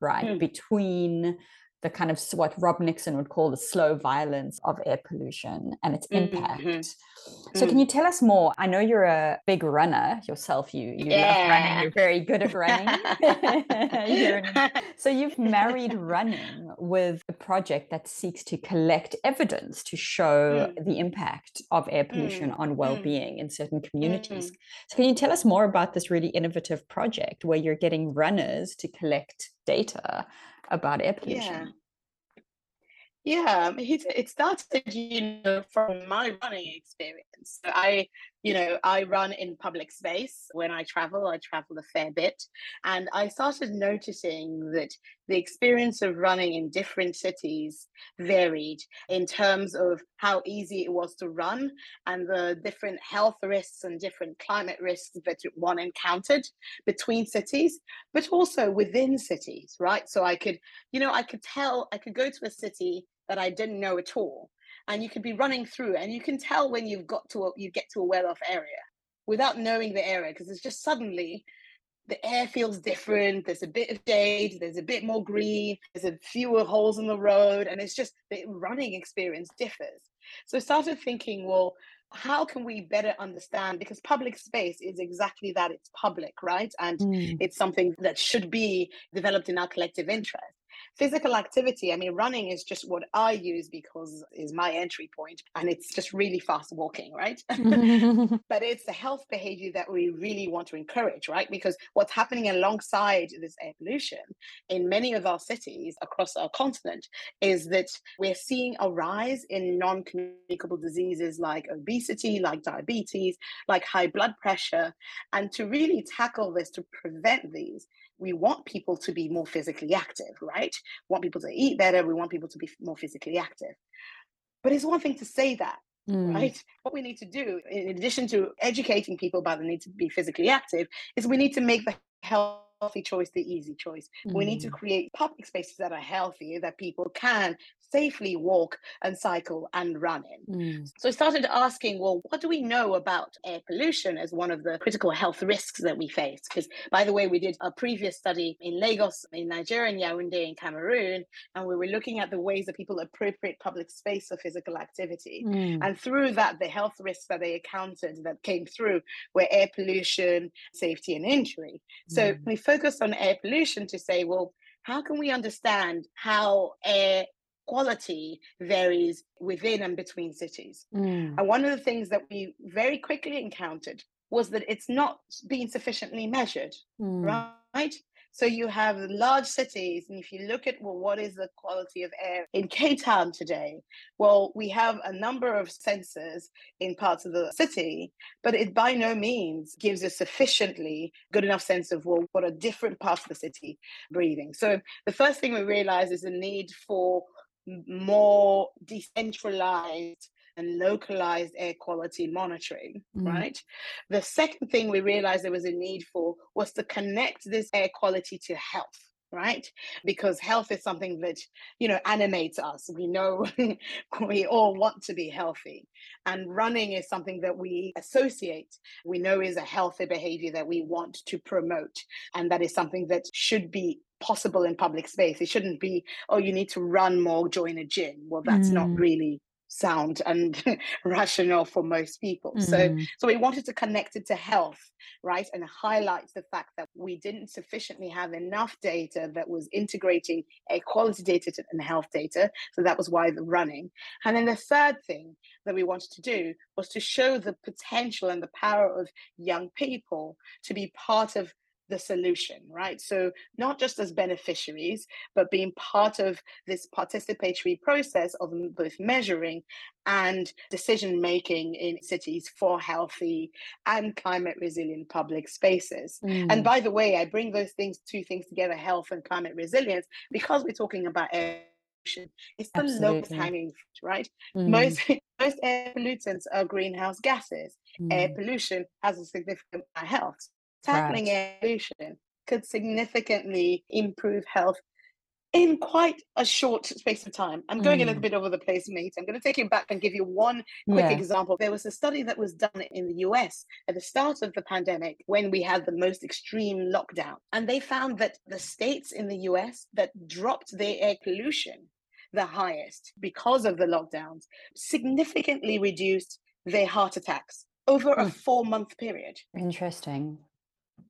right, Mm. between the kind of what Rob Nixon would call the slow violence of air pollution and its Mhm. impact. So can Mm. you tell us more? I know you're a big runner yourself. You you love running. Yeah. You're very good at running. So you've married running with a project that seeks to collect evidence to show Mm. the impact of air pollution Mm, on mm, well-being in certain communities. mm. So can you tell us more about this really innovative project where you're getting runners to collect data about air pollution? Yeah, it, it started, you know, from my running experience. So I, you know, I run in public space when I travel. I travel a fair bit, and I started noticing that the experience of running in different cities varied in terms of how easy it was to run and the different health risks and different climate risks that one encountered between cities, but also within cities, right? So I could, you know, I could tell, I could go to a city that I didn't know at all. And you could be running through, and you can tell when you've got to a, you get to a well-off area without knowing the area, because it's just suddenly the air feels different. There's a bit of shade. There's a bit more green. There's a fewer holes in the road, and it's just the running experience differs. So I started thinking, well, how can we better understand? Because public space is exactly that. It's public, right? And Mm. it's something that should be developed in our collective interest physical activity i mean running is just what i use because is my entry point and it's just really fast walking right? But it's the health behavior that we really want to encourage right? Because what's happening alongside this air pollution in many of our cities across our continent is that we're seeing a rise in non-communicable diseases like obesity like diabetes like high blood pressure. And to really tackle this to prevent these we want people to be more physically active, right? We want people to eat better. We want people to be more physically active. But it's one thing to say that, Mm. right? What we need to do, in addition to educating people about the need to be physically active, is we need to make the healthy choice the easy choice. We need to Mm. create public spaces that are healthy, that people can safely walk and cycle and run in. Mm. So I started asking, well, what do we know about air pollution as one of the critical health risks that we face? Because, by the way, we did a previous study in Lagos, in Nigeria, in Yaoundé, in Cameroon, and we were looking at the ways that people appropriate public space for physical activity. Mm. And through that, the health risks that they encountered that came through were air pollution, safety, and injury. So Mm. we focused on air pollution to say, well, how can we understand how air quality varies within and between cities. Mm. And one of the things that we very quickly encountered was that it's not being sufficiently measured, Mm. right? So you have large cities, and if you look at well, what is the quality of air in Cape Town today? Well, we have a number of sensors in parts of the city, but it by no means gives a sufficiently good enough sense of well, what are different parts of the city breathing. So the first thing we realize is the need for more decentralized and localized air quality monitoring, Mm. right? The second thing we realized there was a need for was to connect this air quality to health, right? Because health is something that, you know, animates us. We know we all want to be healthy. And running is something that we associate, we know is a healthy behavior that we want to promote. And that is something that should be possible in public space. It shouldn't be, oh, you need to run more, join a gym. Well, that's not Mm. really sound and rational for most people. So Mm. so we wanted to connect it to health, right? And highlight the fact that we didn't sufficiently have enough data that was integrating a quality data and health data. So that was why the running. And then the third thing that we wanted to do was to show the potential and the power of young people to be part of the solution, right? So not just as beneficiaries, but being part of this participatory process of both measuring and decision making in cities for healthy and climate resilient public spaces. And Mm. by the way, I bring those things, two things together, health and climate resilience, because we're talking about air pollution. It's the lowest hanging fruit, right? Mm. Most most air pollutants are greenhouse gases. Air Mm. pollution has a significant health. Tackling Right. air pollution could significantly improve health in quite a short space of time. I'm going a little Mm. bit over the place, mate. I'm going to take you back and give you one quick Yeah. example. There was a study that was done in the US at the start of the pandemic when we had the most extreme lockdown. And they found that the states in the US that dropped their air pollution the highest because of the lockdowns significantly reduced their heart attacks over a Mm. four month period Interesting.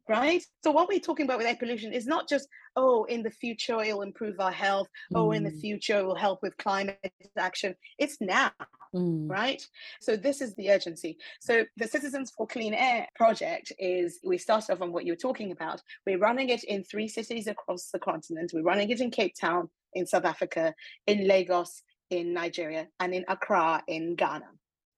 Right? So what we're talking about with air pollution is not just oh, in the future it'll improve our health. Oh, in the Mm. future it will help with climate action. It's now, Mm. right? So this is the urgency. So the Citizens for Clean Air project is we started off on what you were talking about. We're running it in three cities across the continent. We're running it in Cape Town, in South Africa, in Lagos, in Nigeria, and in Accra, in Ghana.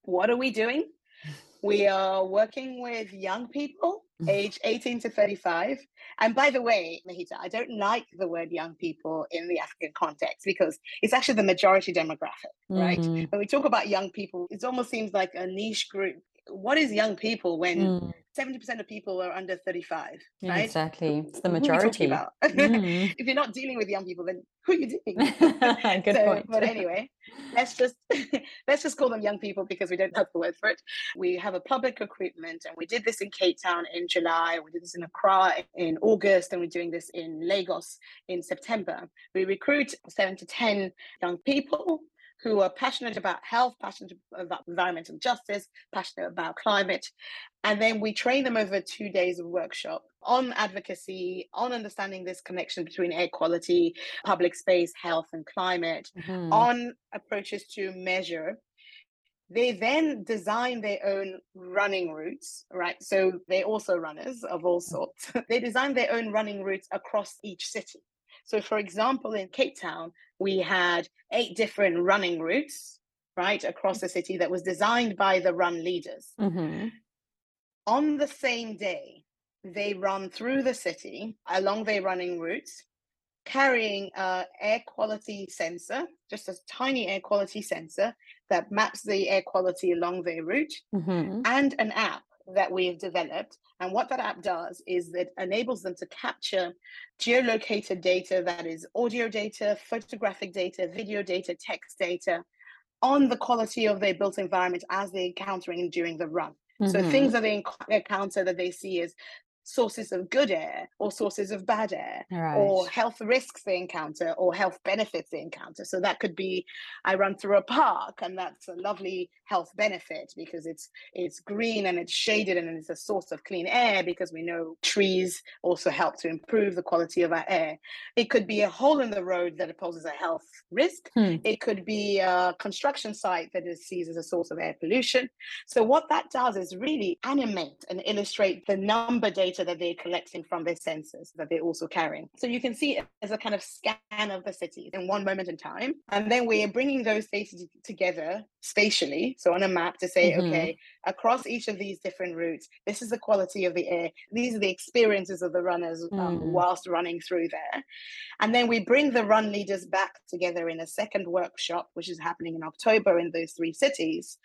What are we doing? We are working with young people age 18 to 35. And by the way, Mahita, I don't like the word young people in the African context because it's actually the majority demographic, right? Mm. When we talk about young people, it almost seems like a niche group. What is young people when Mm. 70% of people are under 35, Yeah, right? Exactly. It's the Who are we majority. about? Mm. if you're not dealing with young people, then who are you dealing with? Good So, point. But anyway, let's just let's just call them young people because we don't have the word for it. We have a public recruitment, and we did this in Cape Town in July. We did this in Accra in August, and we're doing this in Lagos in September. We recruit seven to ten young people who are passionate about health, passionate about environmental justice, passionate about climate. And then we train them over two days of workshop on advocacy, on understanding this connection between air quality, public space, health, and climate, Mhm. on approaches to measure. They then design their own running routes, right? So they're also runners of all sorts. they design their own running routes across each city. So, for example, in Cape Town, we had eight different running routes, right, across the city that was designed by the run leaders. Mhm. On the same day, they run through the city along their running routes, carrying a air quality sensor, just a tiny air quality sensor that maps the air quality along their route, Mhm. and an app that we've developed. And what that app does is it enables them to capture geolocated data that is audio data, photographic data, video data, text data on the quality of their built environment as they're encountering during the run. So Mhm. things that they encounter that they see as sources of good air or sources of bad air Right. or health risks they encounter or health benefits they encounter. So that could be I run through a park and that's a lovely health benefit because it's it's green and it's shaded and it's a source of clean air because we know trees also help to improve the quality of our air. It could be a hole in the road that poses a health risk. Hmm. It could be a construction site that is sees as a source of air pollution. So what that does is really animate and illustrate the number data that they're collecting from their sensors that they're also carrying. So you can see it as a kind of scan of the city in one moment in time. And then we're bringing those data t- together spatially. So on a map to say, Mhm. okay, across each of these different routes, this is the quality of the air. These are the experiences of the runners um, Mm. whilst running through there. And then we bring the run leaders back together in a second workshop, which is happening in October in those three cities,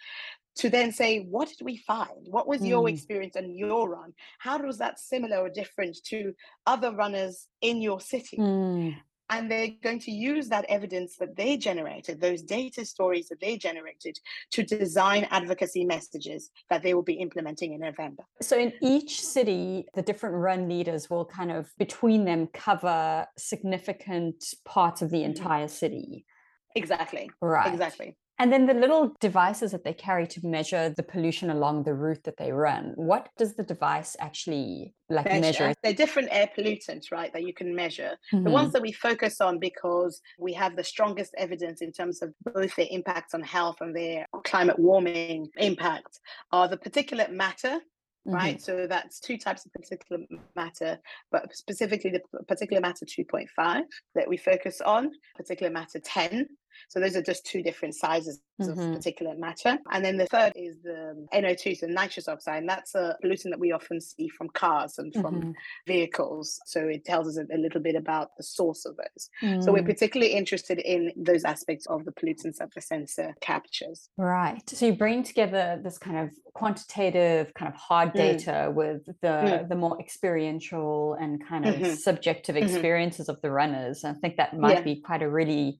to then say, what did we find? What was your Mm. experience and your run? How was that similar or different to other runners in your city? Mm. And they're going to use that evidence that they generated, those data stories that they generated, to design advocacy messages that they will be implementing in November. So in each city, the different run leaders will kind of between them cover significant parts of the Mhm. entire city. Exactly. Right. Exactly. And then the little devices that they carry to measure the pollution along the route that they run, what does the device actually like measure? They're different air pollutants, right, that you can measure. The Mhm. ones that we focus on because we have the strongest evidence in terms of both their impacts on health and their climate warming impact are the particulate matter. Right, so that's two types of particulate matter, but specifically the particulate matter 2.5 that we focus on, particulate matter 10. So those are just two different sizes Mhm. of particulate matter. And then the third is the NO2, so nitrous oxide. And that's a pollutant that we often see from cars and from Mhm. vehicles. So it tells us a, a little bit about the source of those. So we're Mm. particularly interested in those aspects of the pollutants that the sensor captures. Right. So you bring together this kind of quantitative, kind of hard Mm. data with the Mm. the more experiential and kind of Mhm. subjective Mhm. experiences of the runners. I think that might Yeah. be quite a really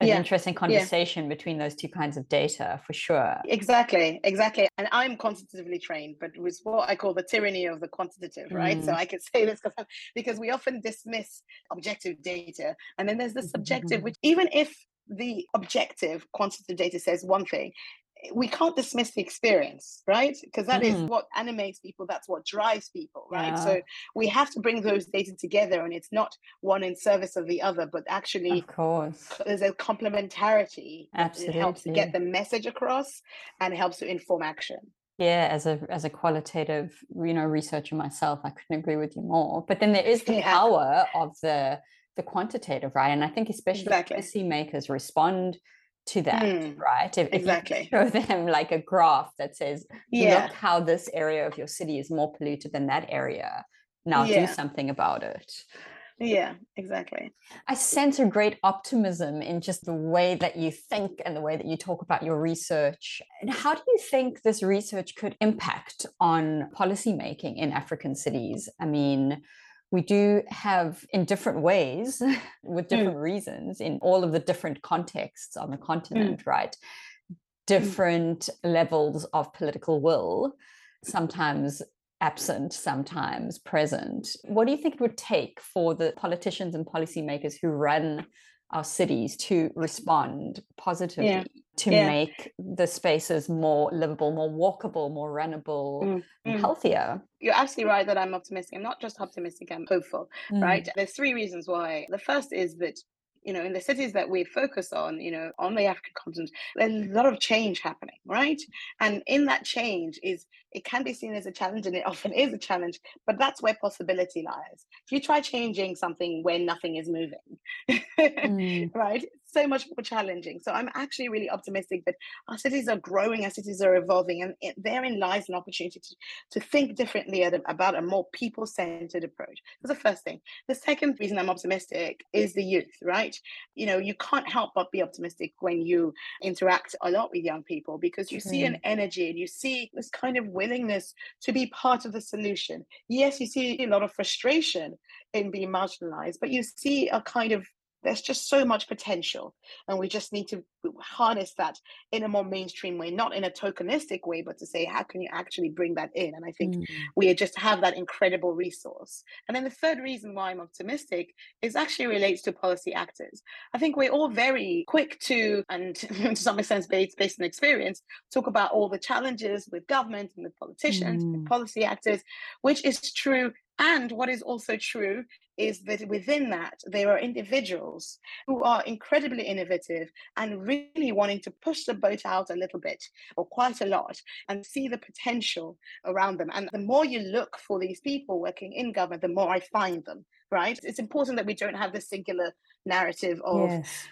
an Yeah. interesting Yeah. conversation between those two kinds of data for sure. Exactly, exactly. And I'm quantitatively trained, but it was what I call the tyranny of the quantitative, right? So Mm. I could say this because we often dismiss objective data. And then there's the subjective, which even if the objective quantitative data says one thing, we can't dismiss the experience, right? Because that is Mm. what animates people, that's what drives people, right? Yeah. So we have to bring those data together, and it's not one in service of the other, but actually Of course. there's a complementarity that it helps to get the message across and helps to inform action Yeah, as a as a qualitative, you know, researcher myself, I couldn't agree with you more. But then there is the Yeah. power of the the quantitative, right? And I think especially Exactly. policymakers respond to that, Mm, right? If, if exactly. show them like a graph that says, yeah look how this area of your city is more polluted than that area. Now do something about it. yeah exactly I sense a great optimism in just the way that you think and the way that you talk about your research. And how do you think this research could impact on policymaking in African cities? I mean, we do have in different ways, with mm. different reasons, in all of the different contexts on the mm. continent, right? Mm. Different levels of political will, sometimes absent, sometimes present. What do you think it would take for the politicians and policymakers who run our cities to respond positively to Yeah. make the spaces more livable, more walkable, more runnable, Mm, mm. healthier? you're absolutely right that i'm optimistic i'm not just optimistic i'm hopeful Mm. right there's three reasons why the first is that you know in the cities that we focus on you know on the african continent there's a lot of change happening right and in that change is it can be seen as a challenge and it often is a challenge but that's where possibility lies if you try changing something when nothing is moving Mm. right so much more challenging. So i'm actually really optimistic that our cities are growing our cities are evolving and it, therein lies an opportunity to, to think differently at about a more people-centered approach. That's the first thing. The second reason i'm optimistic is the youth right? You know you can't help but be optimistic when you interact a lot with young people because you see an mm-hmm. energy and you see this kind of willingness to be part of the solution. Yes you see a lot of frustration in being marginalized but you see a kind of there's just so much potential and we just need to harness that in a more mainstream way not in a tokenistic way but to say how can you actually bring that in and i think mm. we just have that incredible resource and then the third reason why i'm optimistic is actually relates to policy actors i think we're all very quick to and to some extent based, based on experience talk about all the challenges with government and with politicians mm. and policy actors which is true and what is also true is that within that, there are individuals who are incredibly innovative and really wanting to push the boat out a little bit or quite a lot and see the potential around them. And the more you look for these people working in government, the more I find them, right? It's important that we don't have this singular narrative of. Yes.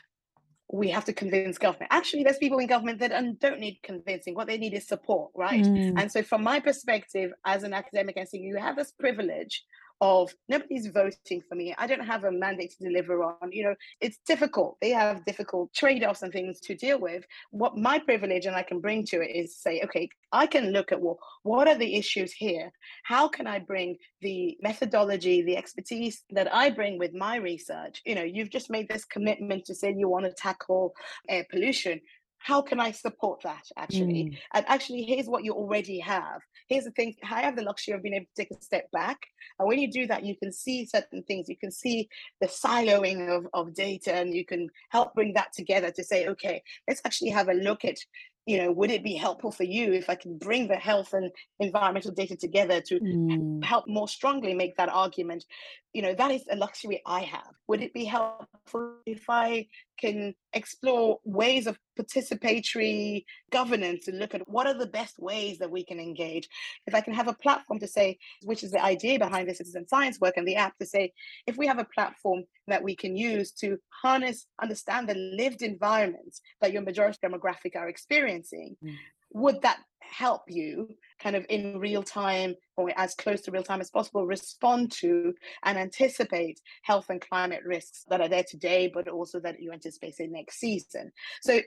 We have to convince government. Actually, there's people in government that don't need convincing. What they need is support, right? Mm. And so, from my perspective as an academic, I see you have this privilege of nobody's voting for me. I don't have a mandate to deliver on. You know, it's difficult. They have difficult trade offs and things to deal with. What my privilege and I can bring to it is say, okay, I can look at well, what are the issues here? How can I bring the methodology, the expertise that I bring with my research? You know, you've just made this commitment to say you want to tackle air pollution how can I support that actually? Mm. And actually, here's what you already have. Here's the thing I have the luxury of being able to take a step back. And when you do that, you can see certain things. You can see the siloing of, of data and you can help bring that together to say, okay, let's actually have a look at you know, would it be helpful for you if I can bring the health and environmental data together to mm. help more strongly make that argument? You know, that is a luxury I have. Would it be helpful if I can explore ways of participatory governance and look at what are the best ways that we can engage? If I can have a platform to say, which is the idea behind the citizen science work and the app to say, if we have a platform that we can use to harness, understand the lived environments that your majority demographic are experiencing, mm. Would that help you kind of in real time or as close to real time as possible respond to and anticipate health and climate risks that are there today but also that you anticipate in next season so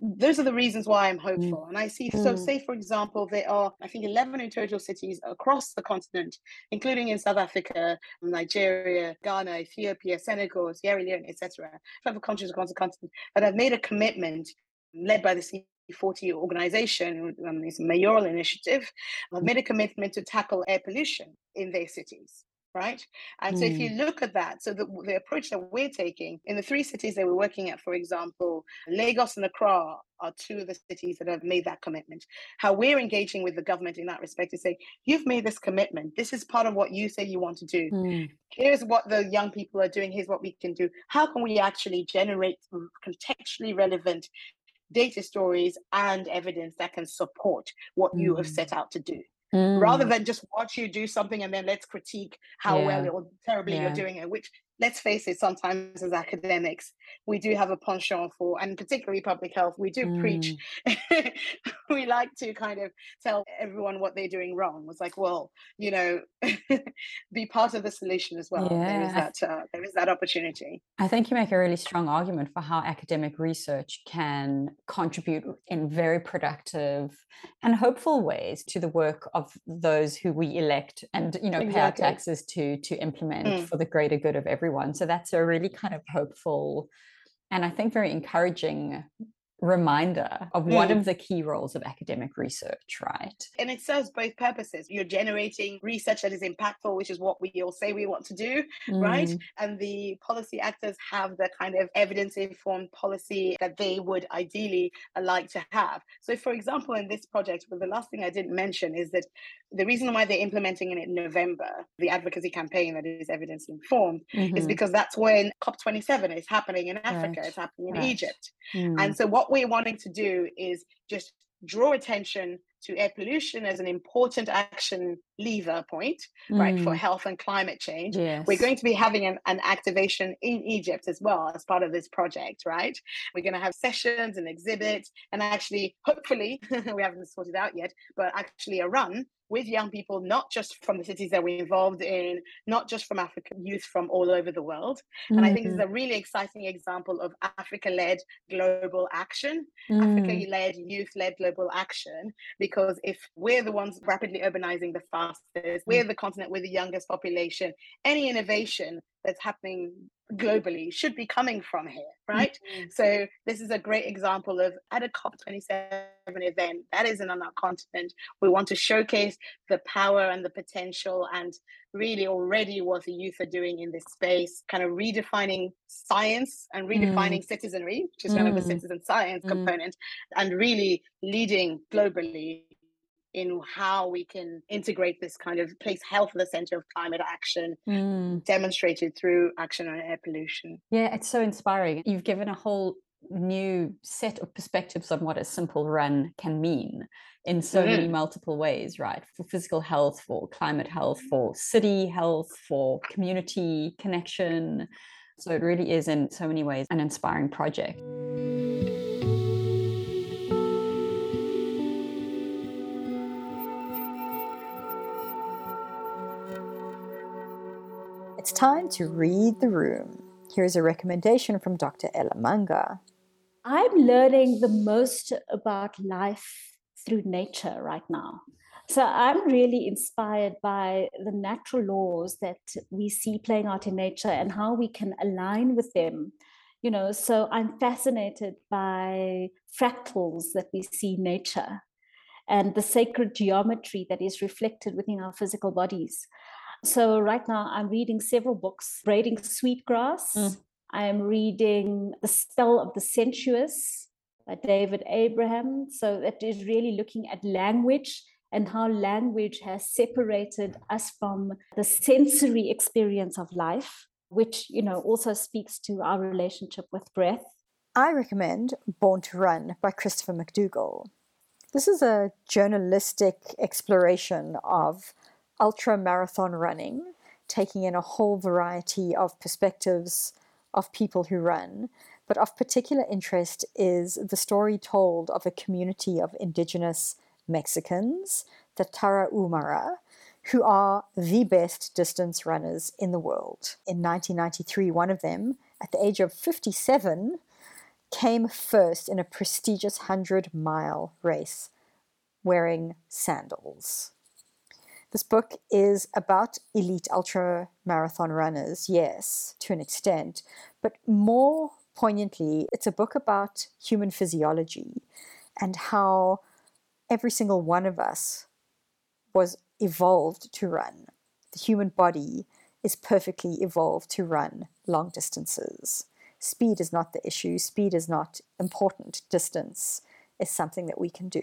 those are the reasons why I'm mm. hopeful. And I see, so mm. say, for example, there are, I think, 11 in total cities across the continent, including in South Africa, Nigeria, Ghana, Ethiopia, Senegal, Sierra Leone, etc., several countries across the continent that have made a commitment led by the C40 organization, um, this mayoral initiative, have made a commitment to tackle air pollution in their cities right? And mm. so if you mm. look at that, so the, the approach that we're taking in the three cities that we're working at, for example, Lagos and Accra are two of the cities that have made that commitment. How we're engaging with the government in that respect is say, you've made this commitment. This is part of what you say you want to do. Mm. Here's what the young people are doing. Here's what we can do. How can we actually generate contextually relevant data stories and evidence that can support what mm. you have mm. set out to do? mm. rather than just watch you do something and then let's critique how yeah. well or terribly yeah. you're doing it, which let's face it, sometimes as academics, we do have a penchant for, and particularly public health, we do mm. preach. we like to kind of tell everyone what they're doing wrong. It's like, well, you know, be part of the solution as well. Yeah. There is that. Uh, there is that opportunity. I think you make a really strong argument for how academic research can contribute in very productive and hopeful ways to the work of those who we elect and you know exactly. pay our taxes to to implement mm. for the greater good of everyone everyone. So that's a really kind of hopeful and I think very encouraging reminder of mm. one of the key roles of academic research, right? And it serves both purposes. You're generating research that is impactful, which is what we all say we want to do, mm. right? And the policy actors have the kind of evidence informed policy that they would ideally like to have. So, for example, in this project, well, the last thing I didn't mention is that the reason why they're implementing it in November, the advocacy campaign that is evidence informed, mm-hmm. is because that's when COP27 is happening in Africa, right. it's happening in right. Egypt. Mm. And so, what we're wanting to do is just draw attention to air pollution as an important action lever point, mm. right, for mm. health and climate change. Yes. We're going to be having an, an, activation in Egypt as well as part of this project, right? We're going to have sessions and exhibits and actually, hopefully, we haven't sorted out yet, but actually a run with young people, not just from the cities that we're involved in, not just from African youth from all over the world. Mm-hmm. And I think this is mm-hmm. a really exciting example of Africa led global action, mm. Africa led youth led global action. Because if we're the ones rapidly urbanizing the far fastest. We're the continent with the youngest population. Any innovation that's happening globally should be coming from here, right? Mm-hmm. So this is a great example of at a COP27 event that isn't on our continent. We want to showcase the power and the potential and really already what the youth are doing in this space, kind of redefining science and redefining mm. citizenry, which is mm. kind of the mm. citizen science mm. component, and really leading globally in how we can integrate this kind of place health at the center of climate action mm. demonstrated through action on air pollution. Yeah it's so inspiring. You've given a whole new set of perspectives on what a simple run can mean in so mm. many multiple ways right? For physical health for climate health for city health for community connection. So it really is in so many ways an inspiring project time to read the room. Here's a recommendation from Dr. Ela Manga. I'm learning the most about life through nature right now. So I'm really inspired by the natural laws that we see playing out in nature and how we can align with them. You know, so I'm fascinated by fractals that we see in nature and the sacred geometry that is reflected within our physical bodies. So right now I'm reading several books, Braiding Sweetgrass. Mm. I'm reading The Spell of the Sensuous by David Abraham. So that is really looking at language and how language has separated us from the sensory experience of life, which, you know, also speaks to our relationship with breath. I recommend Born to Run by Christopher McDougall. This is a journalistic exploration of ultra marathon running, taking in a whole variety of perspectives of people who run. But of particular interest is the story told of a community of indigenous Mexicans, the Tarahumara, who are the best distance runners in the world. In 1993, one of them, at the age of 57, came first in a prestigious 100 mile race wearing sandals. This book is about elite ultra marathon runners, yes, to an extent, but more poignantly, it's a book about human physiology and how every single one of us was evolved to run. The human body is perfectly evolved to run long distances. Speed is not the issue, speed is not important, distance is something that we can do.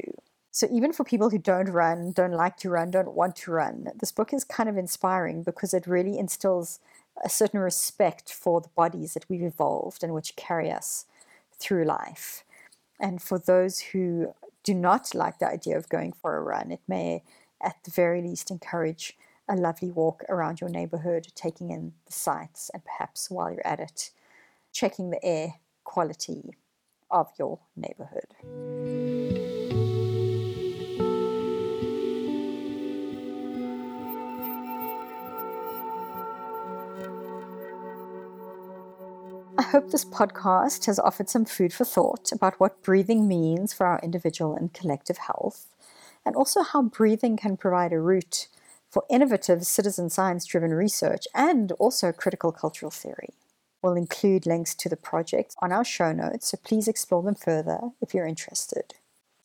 So even for people who don't run, don't like to run, don't want to run, this book is kind of inspiring because it really instills a certain respect for the bodies that we've evolved and which carry us through life. And for those who do not like the idea of going for a run, it may at the very least encourage a lovely walk around your neighborhood, taking in the sights, and perhaps while you're at it, checking the air quality of your neighborhood. Hope this podcast has offered some food for thought about what breathing means for our individual and collective health, and also how breathing can provide a route for innovative citizen science driven research and also critical cultural theory. We'll include links to the project on our show notes, so please explore them further if you're interested.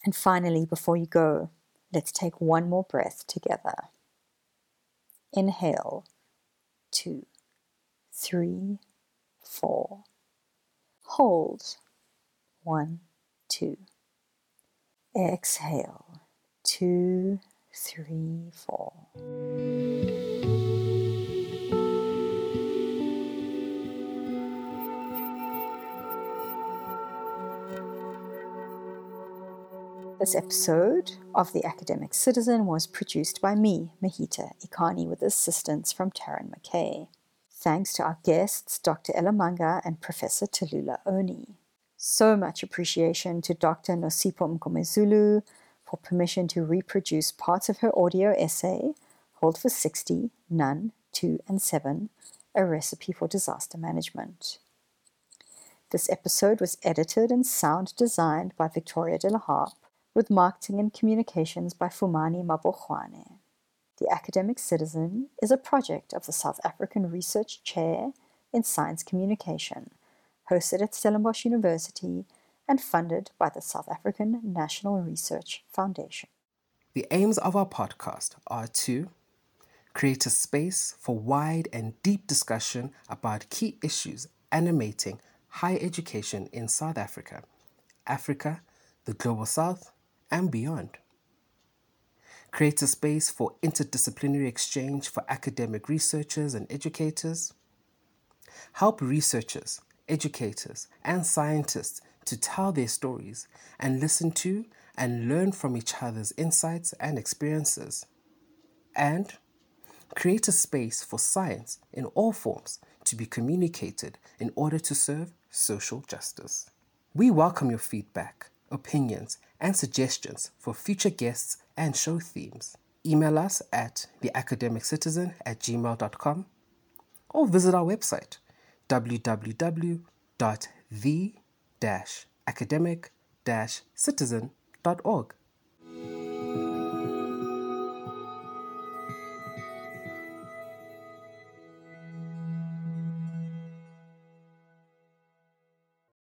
And finally, before you go, let's take one more breath together. Inhale, two, three, four. Hold. One, two. Exhale. Two, three, four. This episode of The Academic Citizen was produced by me, Mahita Ikani, with assistance from Taryn McKay. Thanks to our guests, Dr. Ela Manga and Professor Tolullah Oni. So much appreciation to Dr. Nosipho Mngomezulu for permission to reproduce parts of her audio essay, Hold for 60, None, 2, and 7, A Recipe for Disaster Management. This episode was edited and sound designed by Victoria de la Harpe, with marketing and communications by Fumani Mabochwane. The Academic Citizen is a project of the South African Research Chair in Science Communication, hosted at Stellenbosch University and funded by the South African National Research Foundation. The aims of our podcast are to create a space for wide and deep discussion about key issues animating higher education in South Africa, Africa, the Global South, and beyond. Create a space for interdisciplinary exchange for academic researchers and educators. Help researchers, educators, and scientists to tell their stories and listen to and learn from each other's insights and experiences. And create a space for science in all forms to be communicated in order to serve social justice. We welcome your feedback, opinions, and suggestions for future guests and show themes. Email us at theacademiccitizen at gmail.com or visit our website www.the-academic-citizen.org.